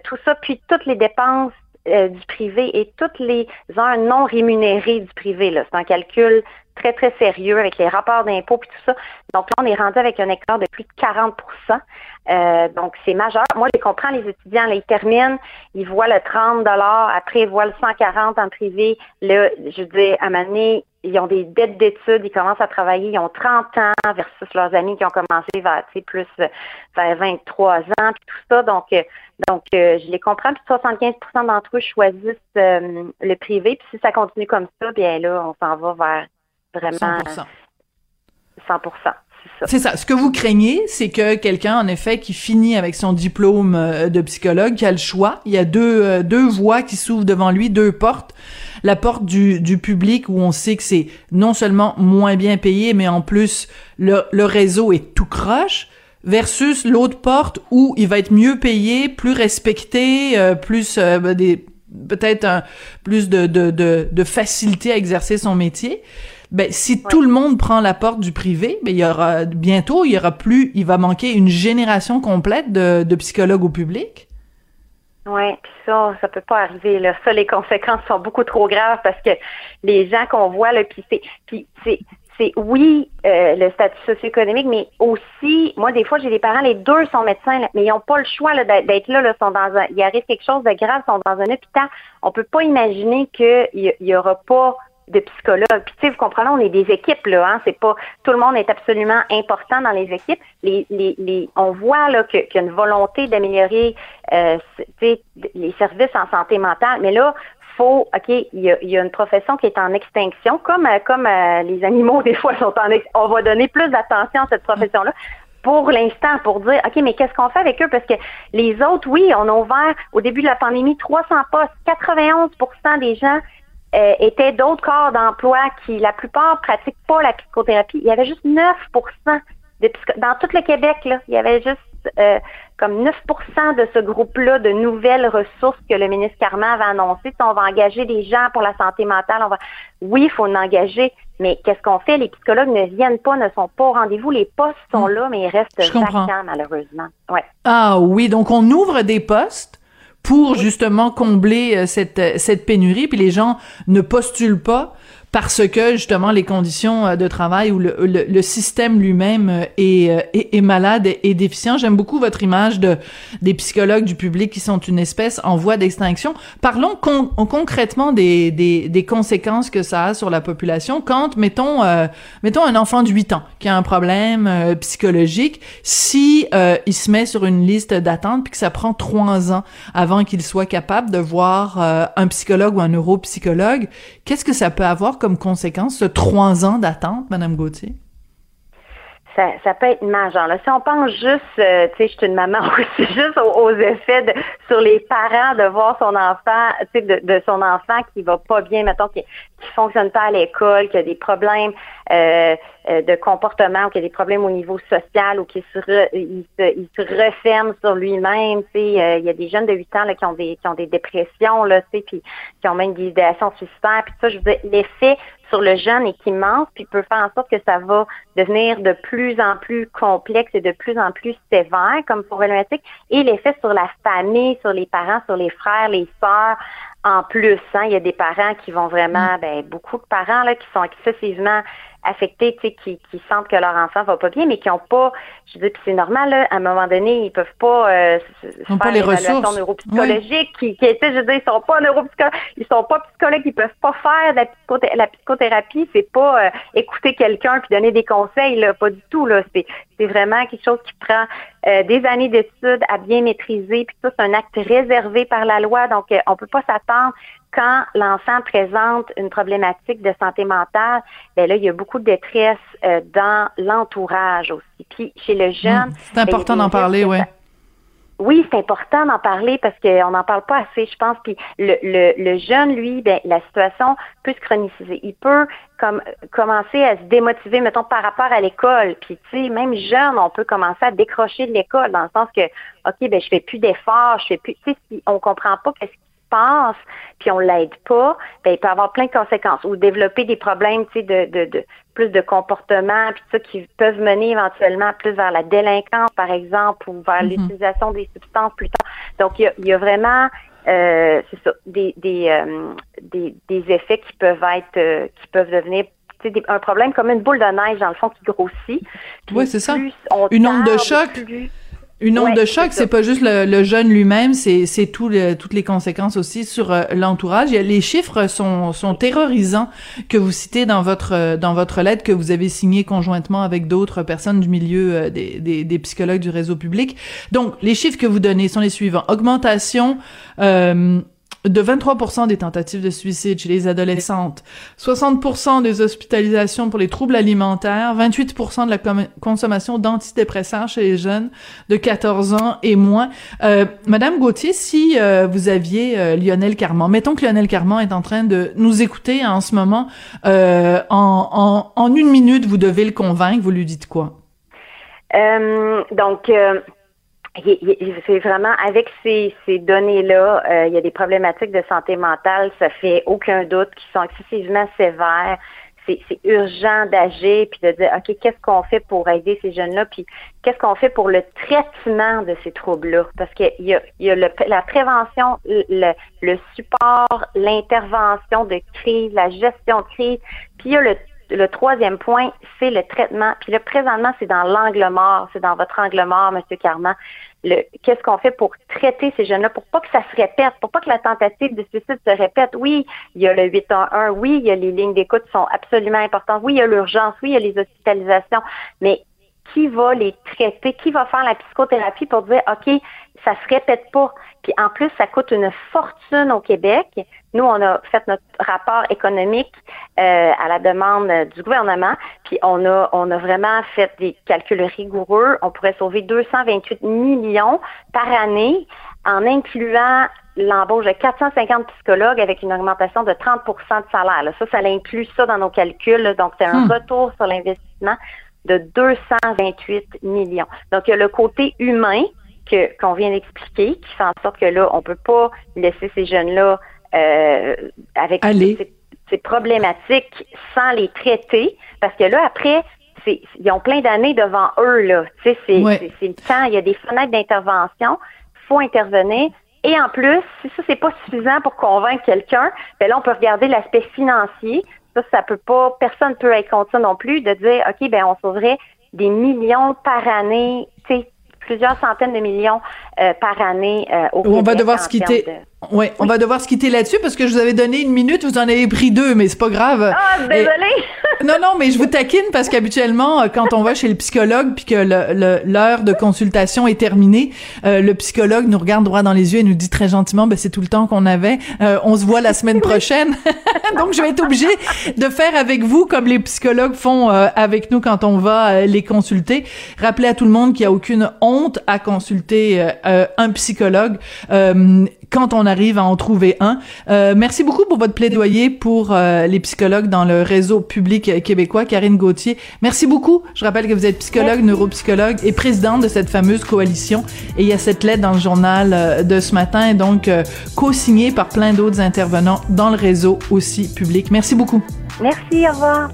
S10: tout ça, puis toutes les dépenses euh, du privé et toutes les heures non rémunérées du privé. C'est un calcul très, très sérieux avec les rapports d'impôts et tout ça. Donc là, on est rendu avec un écart de plus de 40% euh, Donc, c'est majeur. Moi, je comprends les étudiants. Là, ils terminent, ils voient le 30 après, ils voient le 140 en privé. Là, je veux dire, à un moment donné, ils ont des dettes d'études, ils commencent à travailler, ils ont 30 ans versus leurs amis qui ont commencé vers, plus vers 23 ans, puis tout ça. Donc, euh, donc euh, je les comprends. Puis 75% d'entre eux choisissent euh, le privé. Puis si ça continue comme ça, bien là, on s'en va vers vraiment 100 100
S7: c'est ça. Ce que vous craignez, c'est que quelqu'un, en effet, qui finit avec son diplôme euh, de psychologue, qui a le choix, il y a deux, euh, deux voies qui s'ouvrent devant lui, deux portes. La porte du, du public où on sait que c'est non seulement moins bien payé, mais en plus le, le réseau est tout croche versus l'autre porte où il va être mieux payé, plus respecté, euh, plus ben, des peut-être plus de, de, de, de facilité à exercer son métier ben si tout le monde prend la porte du privé, ben il y aura bientôt il y aura plus, il va manquer une génération complète de, de psychologues au public.
S10: Oui, puis ça, ça peut pas arriver. Là. Ça, les conséquences sont beaucoup trop graves parce que les gens qu'on voit, là, puis c'est, puis c'est, c'est oui euh, le statut socio-économique, mais aussi, moi des fois j'ai des parents, les deux sont médecins, mais ils n'ont pas le choix d'être là, là, sont dans un, il arrive quelque chose de grave, sont dans un hôpital. On peut pas imaginer qu'il y, y aura pas de psychologues. Puis, tu sais, vous comprenez, on est des équipes, là, hein, c'est pas, tout le monde est absolument important dans les équipes. Les, les, les, on voit, là, qu'il y a une volonté d'améliorer, euh, les services en santé mentale, mais là, faut, OK, il y a, y a, une profession qui est en extinction, comme, euh, comme euh, les animaux, <laughs> des fois, sont en extinction. On va donner plus d'attention à cette profession-là pour l'instant, pour dire, OK, mais qu'est-ce qu'on fait avec eux? Parce que les autres, oui, on a ouvert au début de la pandémie 300 postes. 91% des gens euh, étaient d'autres corps d'emploi qui, la plupart, pratiquent pas la psychothérapie. Il y avait juste 9 de dans tout le Québec, là, il y avait juste euh, comme 9% de ce groupe-là de nouvelles ressources que le ministre Carman avait annoncé. on va engager des gens pour la santé mentale. On va, oui, il faut en engager, mais qu'est-ce qu'on fait? Les psychologues ne viennent pas, ne sont pas au rendez-vous. Les postes sont hmm. là, mais ils restent vacants, malheureusement. Ouais.
S7: Ah oui, donc on ouvre des postes pour justement combler euh, cette, euh, cette pénurie, puis les gens ne postulent pas parce que justement les conditions euh, de travail ou le, le, système lui-même euh, est, euh, est, est, malade et, déficient. J'aime beaucoup votre image de des psychologues du public qui sont une espèce en voie d'extinction. Parlons concrètement des, des, des, conséquences que ça a sur la population quand, mettons, mettons un enfant de 8 ans qui a un problème psychologique, si il se met sur une liste d'attente puis que ça prend trois ans avant qu'il soit capable de voir un psychologue ou un neuropsychologue, qu'est-ce que ça peut avoir conséquence, ce trois ans d'attente, Madame Gauthier?
S10: Ça, ça, peut être majeur. Là, si on pense juste, euh, tu sais, je suis une maman <laughs> aussi, juste aux, effets sur les parents de voir son enfant, tu sais, de, de, son enfant qui va pas bien, mettons, qui, qui fonctionne pas à l'école, qui a des problèmes euh, euh, de comportement, ou qui a des problèmes au niveau social, ou qui se, il se, il se referme sur lui-même. Tu sais, euh, il y a des jeunes de 8 ans là, qui ont des qui ont des dépressions, là, tu sais, puis qui ont même des idéations suicidaires. Puis ça, je veux dire, l'effet sur le jeune est immense, puis peut faire en sorte que ça va devenir de plus en plus complexe et de plus en plus sévère comme problématique, et l'effet sur la famille, sur les parents, sur les frères, les sœurs, en plus, hein, il y a des parents qui vont vraiment, mm. ben, beaucoup de parents là, qui sont excessivement affectés, tu sais, qui, qui sentent que leur enfant va pas bien, mais qui ont pas, je dis, c'est normal, là, à un moment donné, ils peuvent pas euh,
S7: faire pas les ressources.
S10: neuropsychologique, qui, qui je veux dire, ils sont pas neuropsychologues, ils sont pas psychologues, ils peuvent pas faire de la, la psychothérapie, c'est pas euh, écouter quelqu'un puis donner des conseils, là, pas du tout, là, c'est, c'est vraiment quelque chose qui prend euh, des années d'études à bien maîtriser, puis ça, c'est un acte réservé par la loi, donc euh, on peut pas s'attendre quand l'enfant présente une problématique de santé mentale, ben là, il y a beaucoup de détresse euh, dans l'entourage aussi. Puis chez le jeune,
S7: hmm. c'est important d'en parler, oui.
S10: Oui, c'est important d'en parler parce qu'on n'en parle pas assez, je pense. Puis le, le, le jeune, lui, ben, la situation peut se chroniciser. Il peut comme commencer à se démotiver, mettons, par rapport à l'école. Puis, tu sais, même jeune, on peut commencer à décrocher de l'école dans le sens que, OK, ben, je fais plus d'efforts, je fais plus, tu sais, on comprend pas qu'est-ce passe, puis on l'aide pas, ben, il peut avoir plein de conséquences ou développer des problèmes, tu sais, de, de, de, plus de comportement, puis ça qui peuvent mener éventuellement plus vers la délinquance, par exemple, ou vers mm-hmm. l'utilisation des substances plus tard. Donc, il y a, il y a vraiment euh, c'est ça, des, des, euh, des, des, effets qui peuvent être, euh, qui peuvent devenir des, un problème comme une boule de neige, dans le fond, qui grossit.
S7: oui, c'est ça. Une onde de choc Une onde
S10: Ouais,
S7: de choc,
S10: c'est
S7: pas juste le, le jeune lui-même, c'est c'est tout le- toutes les conséquences aussi sur euh, l'entourage. Les chiffres sont, sont terrorisants que vous citez dans votre euh, dans votre lettre que vous avez signée conjointement avec d'autres personnes du milieu euh, des, des, des psychologues du réseau public. Donc, les chiffres que vous donnez sont les suivants augmentation. De 23% des tentatives de suicide chez les adolescentes, 60% des hospitalisations pour les troubles alimentaires, 28% de la consommation d'antidépresseurs chez les jeunes de 14 ans et moins. Euh, Madame Gauthier, si euh, vous aviez euh, Lionel Carman, mettons que Lionel Carman est en train de nous écouter en ce moment, euh, en, en, une minute, vous devez le convaincre, vous lui dites quoi?
S10: Donc, c'est vraiment avec ces, ces données-là, euh, il y a des problématiques de santé mentale, ça fait aucun doute, qui sont excessivement sévères. C'est urgent d'agir puis de dire ok qu'est-ce qu'on fait pour aider ces jeunes-là? Puis qu'est-ce qu'on fait pour le traitement de ces troubles-là? Parce qu'il y a, il y a la prévention, le, le support, l'intervention de crise, la gestion de crise, puis il y a le le troisième point, c'est le traitement. Puis là, présentement, c'est dans l'angle mort, c'est dans votre angle mort, M. Carman. Qu'est-ce qu'on fait pour traiter ces jeunes-là, pour pas que ça se répète, pour pas que la tentative de suicide se répète? Oui, il y a le 811, oui, il y a les lignes d'écoute qui sont absolument importantes, oui, il y a l'urgence, oui, il y a les hospitalisations, mais qui va les traiter, qui va faire la psychothérapie pour dire, OK, ça se répète pas? Puis en plus, ça coûte une fortune au Québec. Nous, on a fait notre rapport économique euh, à la demande euh, du gouvernement, puis on a, on a vraiment fait des calculs rigoureux. On pourrait sauver 228 millions par année en incluant l'embauche de 450 psychologues avec une augmentation de 30% de salaire. là. Ça, ça inclut ça dans nos calculs. là. Donc, c'est un
S7: Hmm.
S10: retour sur l'investissement de 228 millions. Donc, il y a le côté humain que qu'on vient d'expliquer, qui fait en sorte que là, on peut pas laisser ces jeunes-là euh, avec ces, ces problématiques sans les traiter, parce que là, après, ils ont plein d'années devant eux, là. Tu sais, c'est,
S7: Ouais.
S10: le temps, il y a des fenêtres d'intervention, faut intervenir. Et en plus, si ça, c'est pas suffisant pour convaincre quelqu'un, ben là, on peut regarder l'aspect financier. Ça, ça peut pas, personne peut être contre ça non plus, de dire, OK, ben, on sauverait des millions par année, tu sais, plusieurs centaines de millions euh, par année euh, au
S7: On va
S10: Québec
S7: devoir
S10: en
S7: se quitter.
S10: de-
S7: Ouais, on va devoir se quitter là-dessus parce que je vous avais donné une minute, vous en avez pris deux, mais c'est pas grave.
S10: Ah,
S7: Et-
S10: désolée! <laughs>
S7: Non, non, mais je vous taquine parce qu'habituellement, euh, quand on va chez le psychologue puis que le- le- l'heure de consultation est terminée, euh, le psychologue nous regarde droit dans les yeux et nous dit très gentiment, ben c'est tout le temps qu'on avait. Euh, on se voit la semaine <laughs> prochaine. <laughs> Donc, je vais être obligée de faire avec vous comme les psychologues font euh, avec nous quand on va euh, les consulter. Rappelez à tout le monde qu'il n'y a aucune honte à consulter euh, euh, un psychologue euh, quand on arrive à en trouver un. Euh, merci beaucoup pour votre plaidoyer pour euh, les psychologues dans le réseau public québécois. Karine Gauthier, merci beaucoup. Je rappelle que vous êtes psychologue, neuropsychologue et présidente de cette fameuse coalition. Et il y a cette lettre dans le journal euh, de ce matin, donc euh, co-signée par plein d'autres intervenants dans le réseau aussi public. Merci beaucoup.
S10: Merci, au revoir.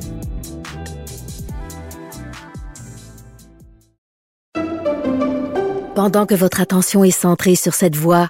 S4: Pendant que votre attention est centrée sur cette voix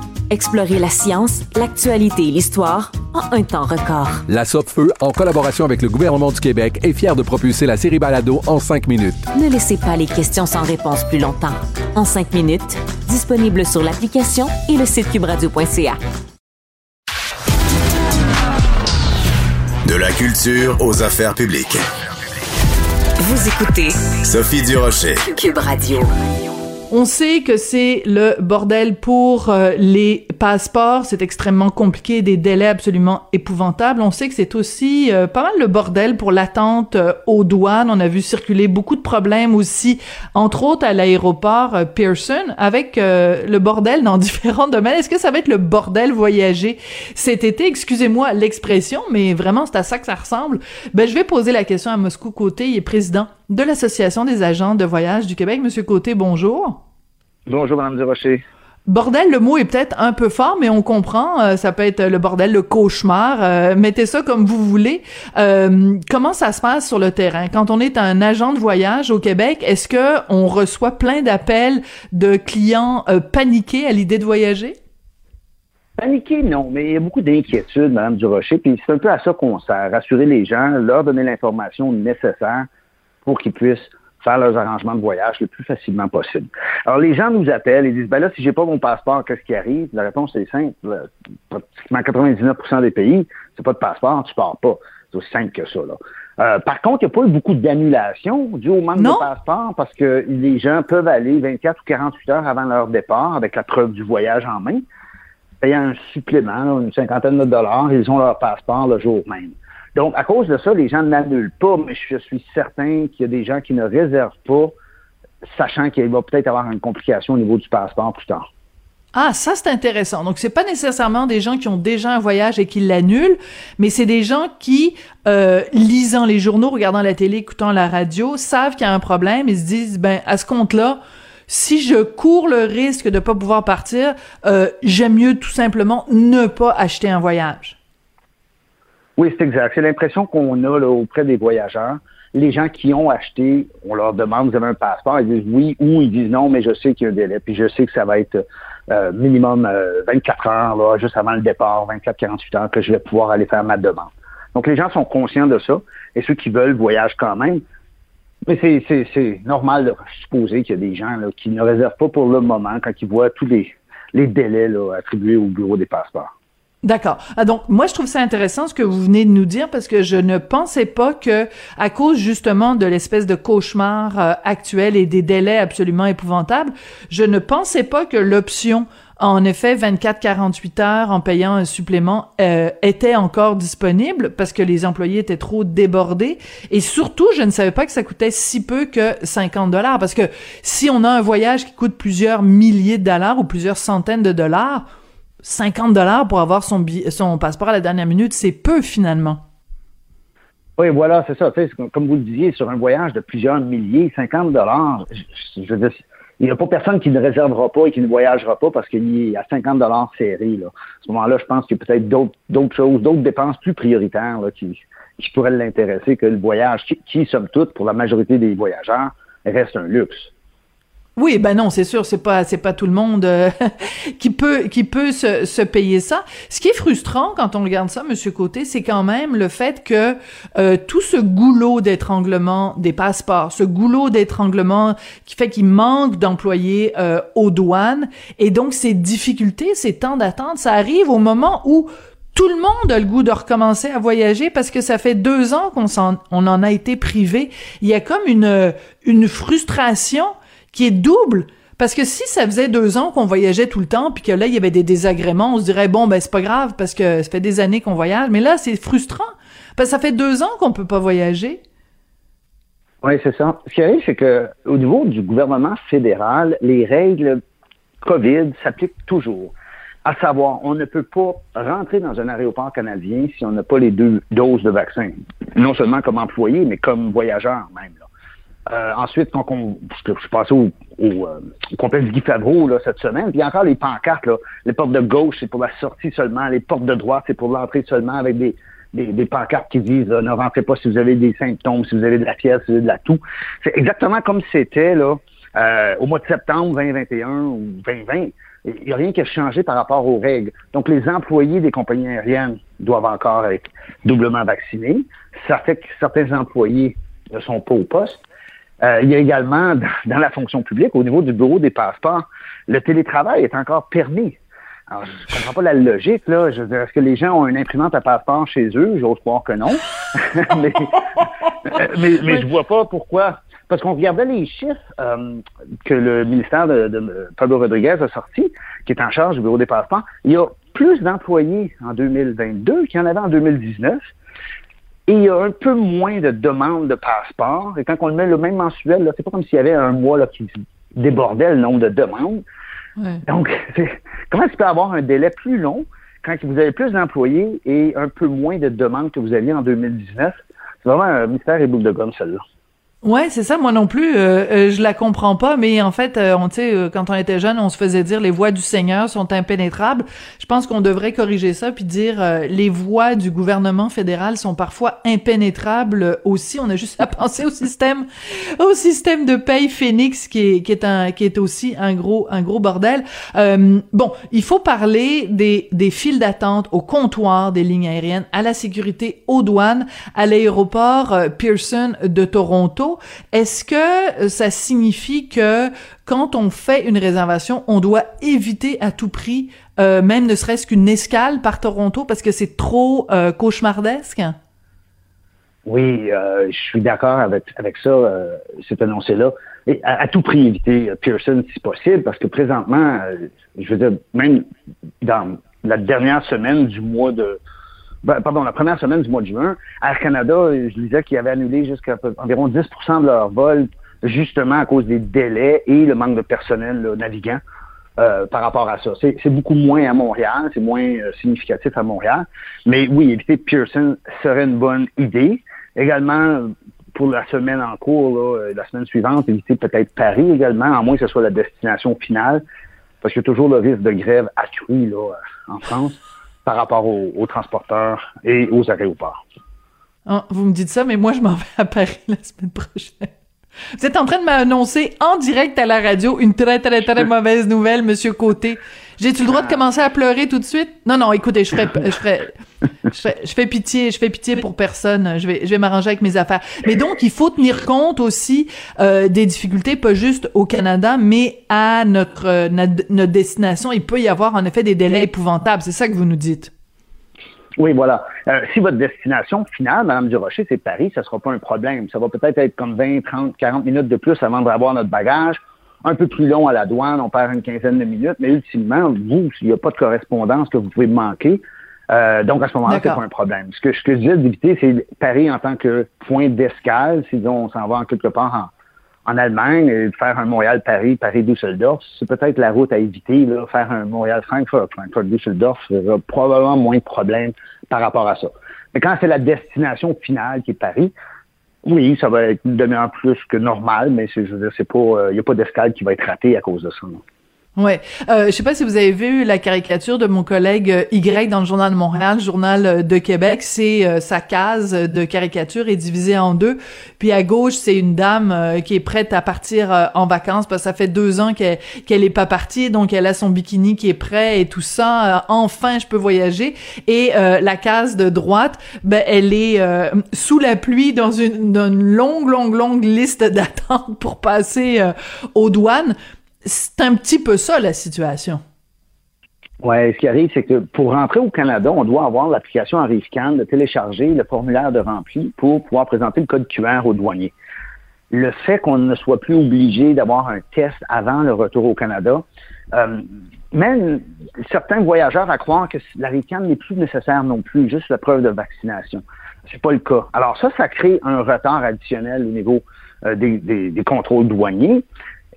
S5: Explorez la science, l'actualité et l'histoire en un temps record.
S6: La Feu, en collaboration avec le gouvernement du Québec, est fière de propulser la série Balado en cinq minutes.
S5: Ne laissez pas les questions sans réponse plus longtemps. En cinq minutes, disponible sur l'application et le site cubradio.ca.
S8: De la culture aux affaires publiques.
S5: Vous écoutez
S8: Sophie Durocher.
S5: Cube Radio.
S7: On sait que c'est le bordel pour euh, les passeports, c'est extrêmement compliqué, des délais absolument épouvantables. On sait que c'est aussi euh, pas mal le bordel pour l'attente euh, aux douanes. On a vu circuler beaucoup de problèmes aussi, entre autres à l'aéroport Pearson, avec le bordel dans <laughs> différents domaines. Est-ce que ça va être le bordel voyager cet été? Excusez-moi l'expression, mais vraiment c'est à ça que ça ressemble. Ben, je vais poser la question à Moscou Côté, il est président de l'Association des agents de voyage du Québec. Monsieur Côté, bonjour.
S11: Bonjour, Mme Durocher.
S7: Bordel, le mot est peut-être un peu fort, mais on comprend. Euh, ça peut être le bordel, le cauchemar. Euh, mettez ça comme vous voulez. Euh, comment ça se passe sur le terrain? Quand on est un agent de voyage au Québec Est-ce que on reçoit plein d'appels de clients paniqués à l'idée de voyager?
S11: Paniqués, non, mais il y a beaucoup d'inquiétudes, Mme Durocher. Puis c'est un peu à ça qu'on sert, rassurer les gens, leur donner l'information nécessaire pour qu'ils puissent faire leurs arrangements de voyage le plus facilement possible. Alors, les gens nous appellent et disent, ben là, si j'ai pas mon passeport, qu'est-ce qui arrive? La réponse est simple. Pratiquement 99% des pays, c'est pas de passeport, tu pars pas. C'est aussi simple que ça, là. Euh, par contre, il n'y a pas eu beaucoup d'annulations dû au manque de passeport parce que les gens peuvent aller 24 ou 48 heures avant leur départ avec la preuve du voyage en main, payant un supplément, une cinquantaine de dollars, ils ont leur passeport le jour même. Donc, à cause de ça, les gens n'annulent pas, mais je suis certain qu'il y a des gens qui ne réservent pas, sachant qu'il va peut-être avoir une complication au niveau du passeport plus tard.
S7: Ah, ça c'est intéressant. Donc c'est pas nécessairement des gens qui ont déjà un voyage et qui l'annulent, mais c'est des gens qui, euh, lisant les journaux, regardant la télé, écoutant la radio, savent qu'il y a un problème et se disent ben à ce compte-là, si je cours le risque de pas pouvoir partir, euh, j'aime mieux tout simplement ne pas acheter un voyage.
S11: Oui, c'est exact. C'est l'impression qu'on a auprès des voyageurs. Les gens qui ont acheté, on leur demande, vous avez un passeport, ils disent oui ou ils disent non, mais je sais qu'il y a un délai, puis je sais que ça va être euh, minimum 24 euh, heures, là, juste avant le départ, 24-48 heures, que je vais pouvoir aller faire ma demande. Donc, les gens sont conscients de ça, et ceux qui veulent voyagent quand même. Mais c'est normal de supposer qu'il y a des gens qui ne réservent pas pour le moment quand ils voient tous les, délais attribués au bureau des passeports.
S7: D'accord. Ah, donc moi je trouve ça intéressant ce que vous venez de nous dire parce que je ne pensais pas que à cause justement de l'espèce de cauchemar euh, actuel et des délais absolument épouvantables, je ne pensais pas que l'option en effet 24-48 heures en payant un supplément euh, était encore disponible parce que les employés étaient trop débordés et surtout je ne savais pas que ça coûtait si peu que 50 dollars parce que si on a un voyage qui coûte plusieurs milliers de dollars ou plusieurs centaines de dollars 50 dollars pour avoir son, son passeport à la dernière minute, c'est peu finalement.
S11: Oui, voilà, c'est ça. Comme vous le disiez, sur un voyage de plusieurs milliers, 50 dollars, veux dire, il n'y a pas personne qui ne réservera pas et qui ne voyagera pas parce qu'il y a 50 dollars serrés. Là. À ce moment-là, je pense qu'il y a peut-être d'autres choses, d'autres dépenses plus prioritaires qui, qui pourraient l'intéresser que le voyage, qui, qui, somme toute, pour la majorité des voyageurs, reste un luxe.
S7: Oui, ben non, c'est sûr, c'est pas c'est pas tout le monde euh, <laughs> qui peut qui peut se, se, payer ça. Ce qui est frustrant quand on regarde ça, Monsieur Côté, c'est quand même le fait que euh, tout ce goulot d'étranglement des passeports, ce goulot d'étranglement qui fait qu'il manque d'employés euh, aux douanes, et donc ces difficultés, ces temps d'attente, ça arrive au moment où tout le monde a le goût de recommencer à voyager parce que ça fait deux ans qu'on en, on en a été privé. Il y a comme une une frustration qui est double. Parce que si ça faisait deux ans qu'on voyageait tout le temps, puis que là, il y avait des désagréments, on se dirait, bon, ben, c'est pas grave, parce que ça fait des années qu'on voyage. Mais là, c'est frustrant. Parce que ça fait deux ans qu'on peut pas voyager.
S11: Oui, c'est ça. Ce qui arrive, c'est que au niveau du gouvernement fédéral, les règles COVID s'appliquent toujours. À savoir, on ne peut pas rentrer dans un aéroport canadien si on n'a pas les deux doses de vaccin. Non seulement comme employé, mais comme voyageur même. Euh, ensuite, quand on, je suis passé au, au, euh, complexe Guy Favreau là, cette semaine, puis encore les pancartes, là, les portes de gauche, c'est pour la sortie seulement, les portes de droite, c'est pour l'entrée seulement, avec des, des, des, pancartes qui disent ne rentrez pas si vous avez des symptômes, si vous avez de la fièvre, si vous avez de la toux. C'est exactement comme c'était là euh, au mois de septembre 2021 ou 2020. Il n'y a rien qui a changé par rapport aux règles. Donc, les employés des compagnies aériennes doivent encore être doublement vaccinés. Ça fait que certains employés ne sont pas au poste. Euh, il y a également, dans, la fonction publique, au niveau du bureau des passeports, le télétravail est encore permis. Alors, je comprends pas la logique, là. Est-ce que les gens ont une imprimante à passeport chez eux? J'ose croire que non. <laughs> mais, mais, mais je vois pas pourquoi parce qu'on regardait les chiffres euh, que le ministère de, de, Pablo Rodriguez a sortis, qui est en charge du bureau des passeports. Il y a plus d'employés en 2022 qu'il y en avait en 2019. Et il y a un peu moins de demandes de passeports. Et quand on le met le même mensuel, c'est pas comme s'il y avait un mois là, qui débordait le nombre de demandes. Donc, <laughs> comment est-ce peut avoir un délai plus long quand vous avez plus d'employés et un peu moins de demandes que vous aviez en 2019? C'est vraiment un mystère et boule de gomme, celle-là.
S7: Ouais, c'est ça. Moi non plus, euh, euh, je la comprends pas. Mais en fait, euh, on euh, quand on était jeune, on se faisait dire les voies du Seigneur sont impénétrables. Je pense qu'on devrait corriger ça puis dire les voies du gouvernement fédéral sont parfois impénétrables aussi. On a juste à <laughs> penser au système, au système de paye Phoenix qui est qui est un qui est aussi un gros un gros bordel. bon, il faut parler des des files d'attente au comptoir des lignes aériennes, à la sécurité, aux douanes, à l'aéroport Pearson de Toronto. Est-ce que euh, ça signifie que quand on fait une réservation, on doit éviter à tout prix, euh, même ne serait-ce qu'une escale par Toronto parce que c'est trop euh, cauchemardesque?
S11: Oui, je suis d'accord avec, avec ça, cet annoncé-là. À, tout prix éviter Pearson si possible, parce que présentement, je veux dire, même dans la dernière semaine du mois de ben, pardon, la première semaine du mois de juin, Air Canada, je disais qu'ils avaient annulé jusqu'à environ 10% de leurs vols, justement à cause des délais et le manque de personnel navigant euh, par rapport à ça. C'est beaucoup moins à Montréal, c'est moins euh, significatif à Montréal. Mais oui, éviter Pearson serait une bonne idée. Également, pour la semaine en cours, là, la semaine suivante, éviter peut-être Paris également, à moins que ce soit la destination finale, parce qu'il y a toujours le risque de grève accru là, en France par rapport aux, transporteurs et aux aéroports.
S7: Ah, vous me dites ça, mais moi, je m'en vais à Paris la semaine prochaine. Vous êtes en train de m'annoncer en direct à la radio une très, très, très mauvaise nouvelle, Monsieur Côté. J'ai-tu le droit de commencer à pleurer tout de suite? Non, non, écoutez, je ferai, je ferai, je fais, pitié, je fais pitié pour personne. Je vais, je vais m'arranger avec mes affaires. Mais donc, il faut tenir compte aussi euh, des difficultés, pas juste au Canada, mais à notre, notre destination. Il peut y avoir en effet des délais épouvantables. C'est ça que vous nous dites.
S11: Oui, voilà. Euh, si votre destination finale, Madame Durocher, c'est Paris, ça sera pas un problème. Ça va peut-être être comme 20, 30, 40 minutes de plus avant d'avoir notre bagage. Un peu plus long à la douane, on perd une quinzaine de minutes, mais ultimement, vous, s'il n'y a pas de correspondance que vous pouvez manquer, euh, donc à ce moment-là, c'est pas un problème. Ce que, ce que je disais d'éviter, c'est Paris en tant que point d'escale, si on s'en va en quelque part en, en Allemagne, et faire un Montréal-Paris, Paris-Düsseldorf, c'est peut-être la route à éviter. Là, faire un Montréal-Francfort, Francfort-Düsseldorf, il y aura probablement moins de problèmes par rapport à ça. Mais quand c'est la destination finale qui est Paris, oui, ça va être une demi-heure plus que normal, mais c'est, je veux dire, c'est pas, euh, il n'y a pas d'escale qui va être ratée à cause de ça.
S7: Ouais, euh, je sais pas si vous avez vu la caricature de mon collègue euh, Y dans le journal de Montréal, le journal euh, de Québec. C'est euh, sa case de caricature est divisée en deux. Puis à gauche, c'est une dame qui est prête à partir en vacances parce que ça fait deux ans qu'elle qu'elle est pas partie, donc elle a son bikini qui est prêt et tout ça. enfin, je peux voyager. Et la case de droite, ben elle est sous la pluie dans une, dans une longue, longue, longue liste <laughs> d'attente pour passer aux douanes c'est un petit peu ça la situation.
S11: Oui, ce qui arrive, c'est que pour rentrer au Canada, on doit avoir l'application Arrivcan, de télécharger le formulaire de rempli pour pouvoir présenter le code QR au douanier. Le fait qu'on ne soit plus obligé d'avoir un test avant le retour au Canada, euh, mène certains voyageurs à croire que l'Arrican n'est plus nécessaire non plus, juste la preuve de vaccination. C'est pas le cas. Alors ça, ça crée un retard additionnel au niveau euh, des, contrôles douaniers.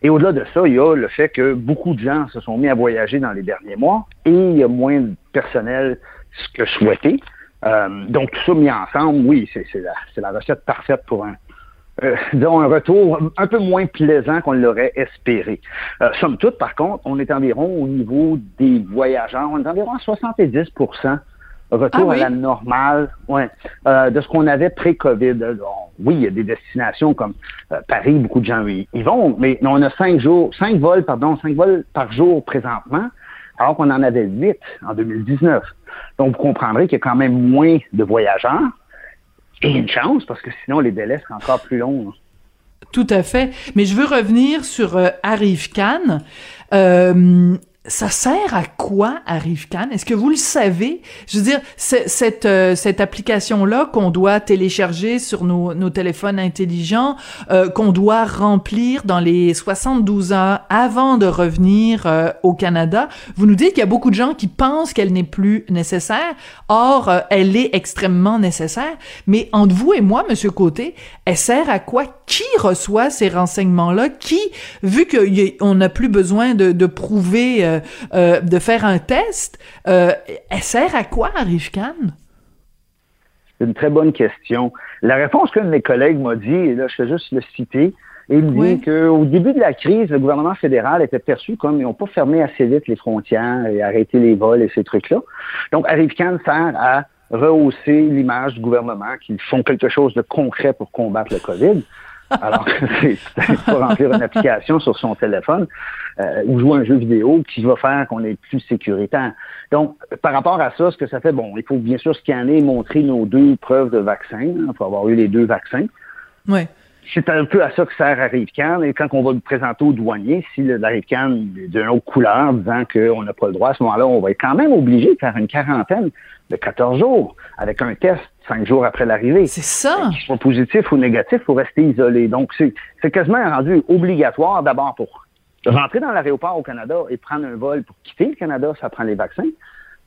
S11: Et au-delà de ça, il y a le fait que beaucoup de gens se sont mis à voyager dans les derniers mois et il y a moins de personnel que souhaité. Euh, donc, tout ça mis ensemble, oui, c'est la, la, recette parfaite pour un, euh, un retour un peu moins plaisant qu'on l'aurait espéré. Euh, somme toute, par contre, on est environ au niveau des voyageurs, on est environ à 70 retour ah à la normale ouais, euh, de ce qu'on avait pré-COVID. Oui, il y a des destinations comme euh, Paris, beaucoup de gens y, vont, mais on a cinq jours, cinq vols, pardon, cinq vols par jour présentement, alors qu'on en avait huit en 2019. Donc, vous comprendrez qu'il y a quand même moins de voyageurs. Et une chance, parce que sinon, les délais seraient encore plus longs.
S7: Tout à fait. Mais je veux revenir sur euh, Cannes. Euh, ça sert à quoi Arrive-Can? Est-ce que vous le savez? Je veux dire, cette, euh, cette application-là qu'on doit télécharger sur nos, nos téléphones intelligents, euh, qu'on doit remplir dans les 72 heures avant de revenir euh, au Canada, vous nous dites qu'il y a beaucoup de gens qui pensent qu'elle n'est plus nécessaire. Or, elle est extrêmement nécessaire. Mais entre vous et moi, Monsieur Côté, elle sert à quoi? Qui reçoit ces renseignements-là? Qui, vu qu'on n'a plus besoin de, de prouver euh, euh, de faire un test, euh, elle sert à quoi, Arifkan?
S11: C'est une très bonne question. La réponse qu'un de mes collègues m'a dit, et là, je vais juste le citer, il me dit qu'au début de la crise, le gouvernement fédéral était perçu comme ils n'ont pas fermé assez vite les frontières et arrêté les vols et ces trucs-là. Donc, Arrivcan sert à rehausser l'image du gouvernement qu'ils font quelque chose de concret pour combattre le COVID. Alors, <laughs> c'est pour remplir une application sur son téléphone euh, ou jouer un jeu vidéo qui va faire qu'on est plus sécuritaire. Donc, par rapport à ça, ce que ça fait, bon, il faut bien sûr scanner et montrer nos deux preuves de vaccin. Il faut avoir eu les deux vaccins.
S7: Ouais.
S11: C'est un peu à ça que sert Arrive-Can. Et quand on va le présenter au douanier, si l'Arrive-Can est d'une autre couleur, disant qu'on n'a pas le droit, à ce moment-là, on va être quand même obligé de faire une quarantaine de 14 jours avec un test cinq jours après l'arrivée.
S7: C'est ça.
S11: Qu'il soit positif ou négatif, il faut rester isolé. Donc, c'est quasiment rendu obligatoire d'abord pour rentrer dans l'aéroport au Canada et prendre un vol pour quitter le Canada, ça prend les vaccins.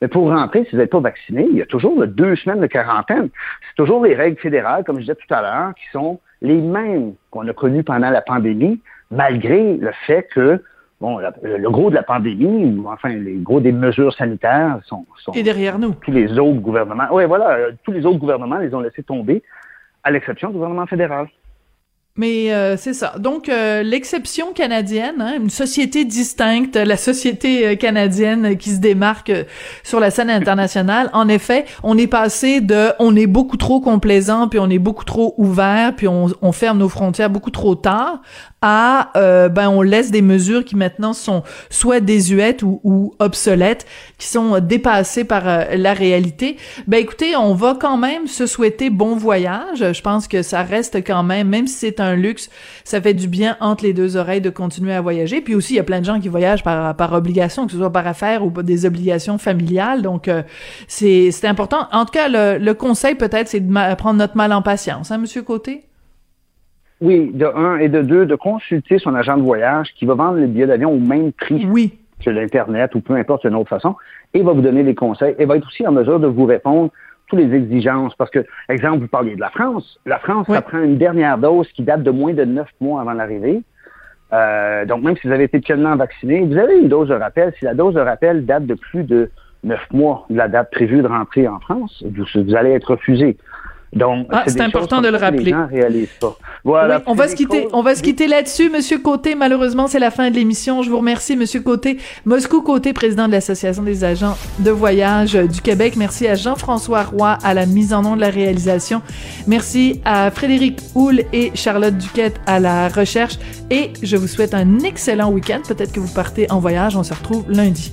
S11: Mais pour rentrer, si vous n'êtes pas vacciné, il y a toujours deux semaines de quarantaine. C'est toujours les règles fédérales, comme je disais tout à l'heure, qui sont les mêmes qu'on a connues pendant la pandémie, malgré le fait que bon, le gros de la pandémie, ou enfin, les gros des mesures sanitaires sont, sont
S7: Et derrière nous.
S11: Tous les autres gouvernements, oui, voilà, euh, tous les autres gouvernements les ont laissés tomber, à l'exception du gouvernement fédéral.
S7: Mais euh, c'est ça. Donc euh, l'exception canadienne, hein, une société distincte, la société canadienne qui se démarque sur la scène internationale. En effet, on est passé de on est beaucoup trop complaisant puis on est beaucoup trop ouvert puis on ferme nos frontières beaucoup trop tard à euh, ben on laisse des mesures qui maintenant sont soit désuètes ou, ou obsolètes, qui sont dépassées par euh, la réalité. Ben écoutez, on va quand même se souhaiter bon voyage. Je pense que ça reste quand même, même si c'est un luxe, ça fait du bien entre les deux oreilles de continuer à voyager. Puis aussi, il y a plein de gens qui voyagent par, obligation, que ce soit par affaire ou des obligations familiales. Donc euh, c'est c'est important. En tout cas, le, le conseil peut-être, c'est de prendre notre mal en patience, hein, Monsieur Côté?
S11: Oui, de un et de deux, de consulter son agent de voyage qui va vendre le billet d'avion au même prix
S7: oui.
S11: que l'Internet ou peu importe une autre façon et va vous donner des conseils et va être aussi en mesure de vous répondre toutes les exigences. Parce que, exemple, vous parliez de la France. La France, ça prend une dernière dose qui date de moins de neuf mois avant l'arrivée. Euh, donc, même si vous avez été pleinement vacciné, vous avez une dose de rappel. Si la dose de rappel date de plus de neuf mois de la date prévue de rentrer en France, vous allez être refusé. Donc,
S7: ah, c'est important de le rappeler.
S11: Les gens réalisent pas. Voilà,
S7: oui, on va se quitter, on va se quitter là-dessus, Monsieur Côté. Malheureusement, c'est la fin de l'émission. Je vous remercie, Monsieur Côté. Moscou Côté, président de l'Association des agents de voyage du Québec. Merci à Jean-François Roy à la mise en nom de la réalisation. Merci à Frédéric Houle et Charlotte Duquette à la recherche. Et je vous souhaite un excellent week-end. Peut-être que vous partez en voyage. On se retrouve lundi.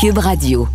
S12: Cube Radio.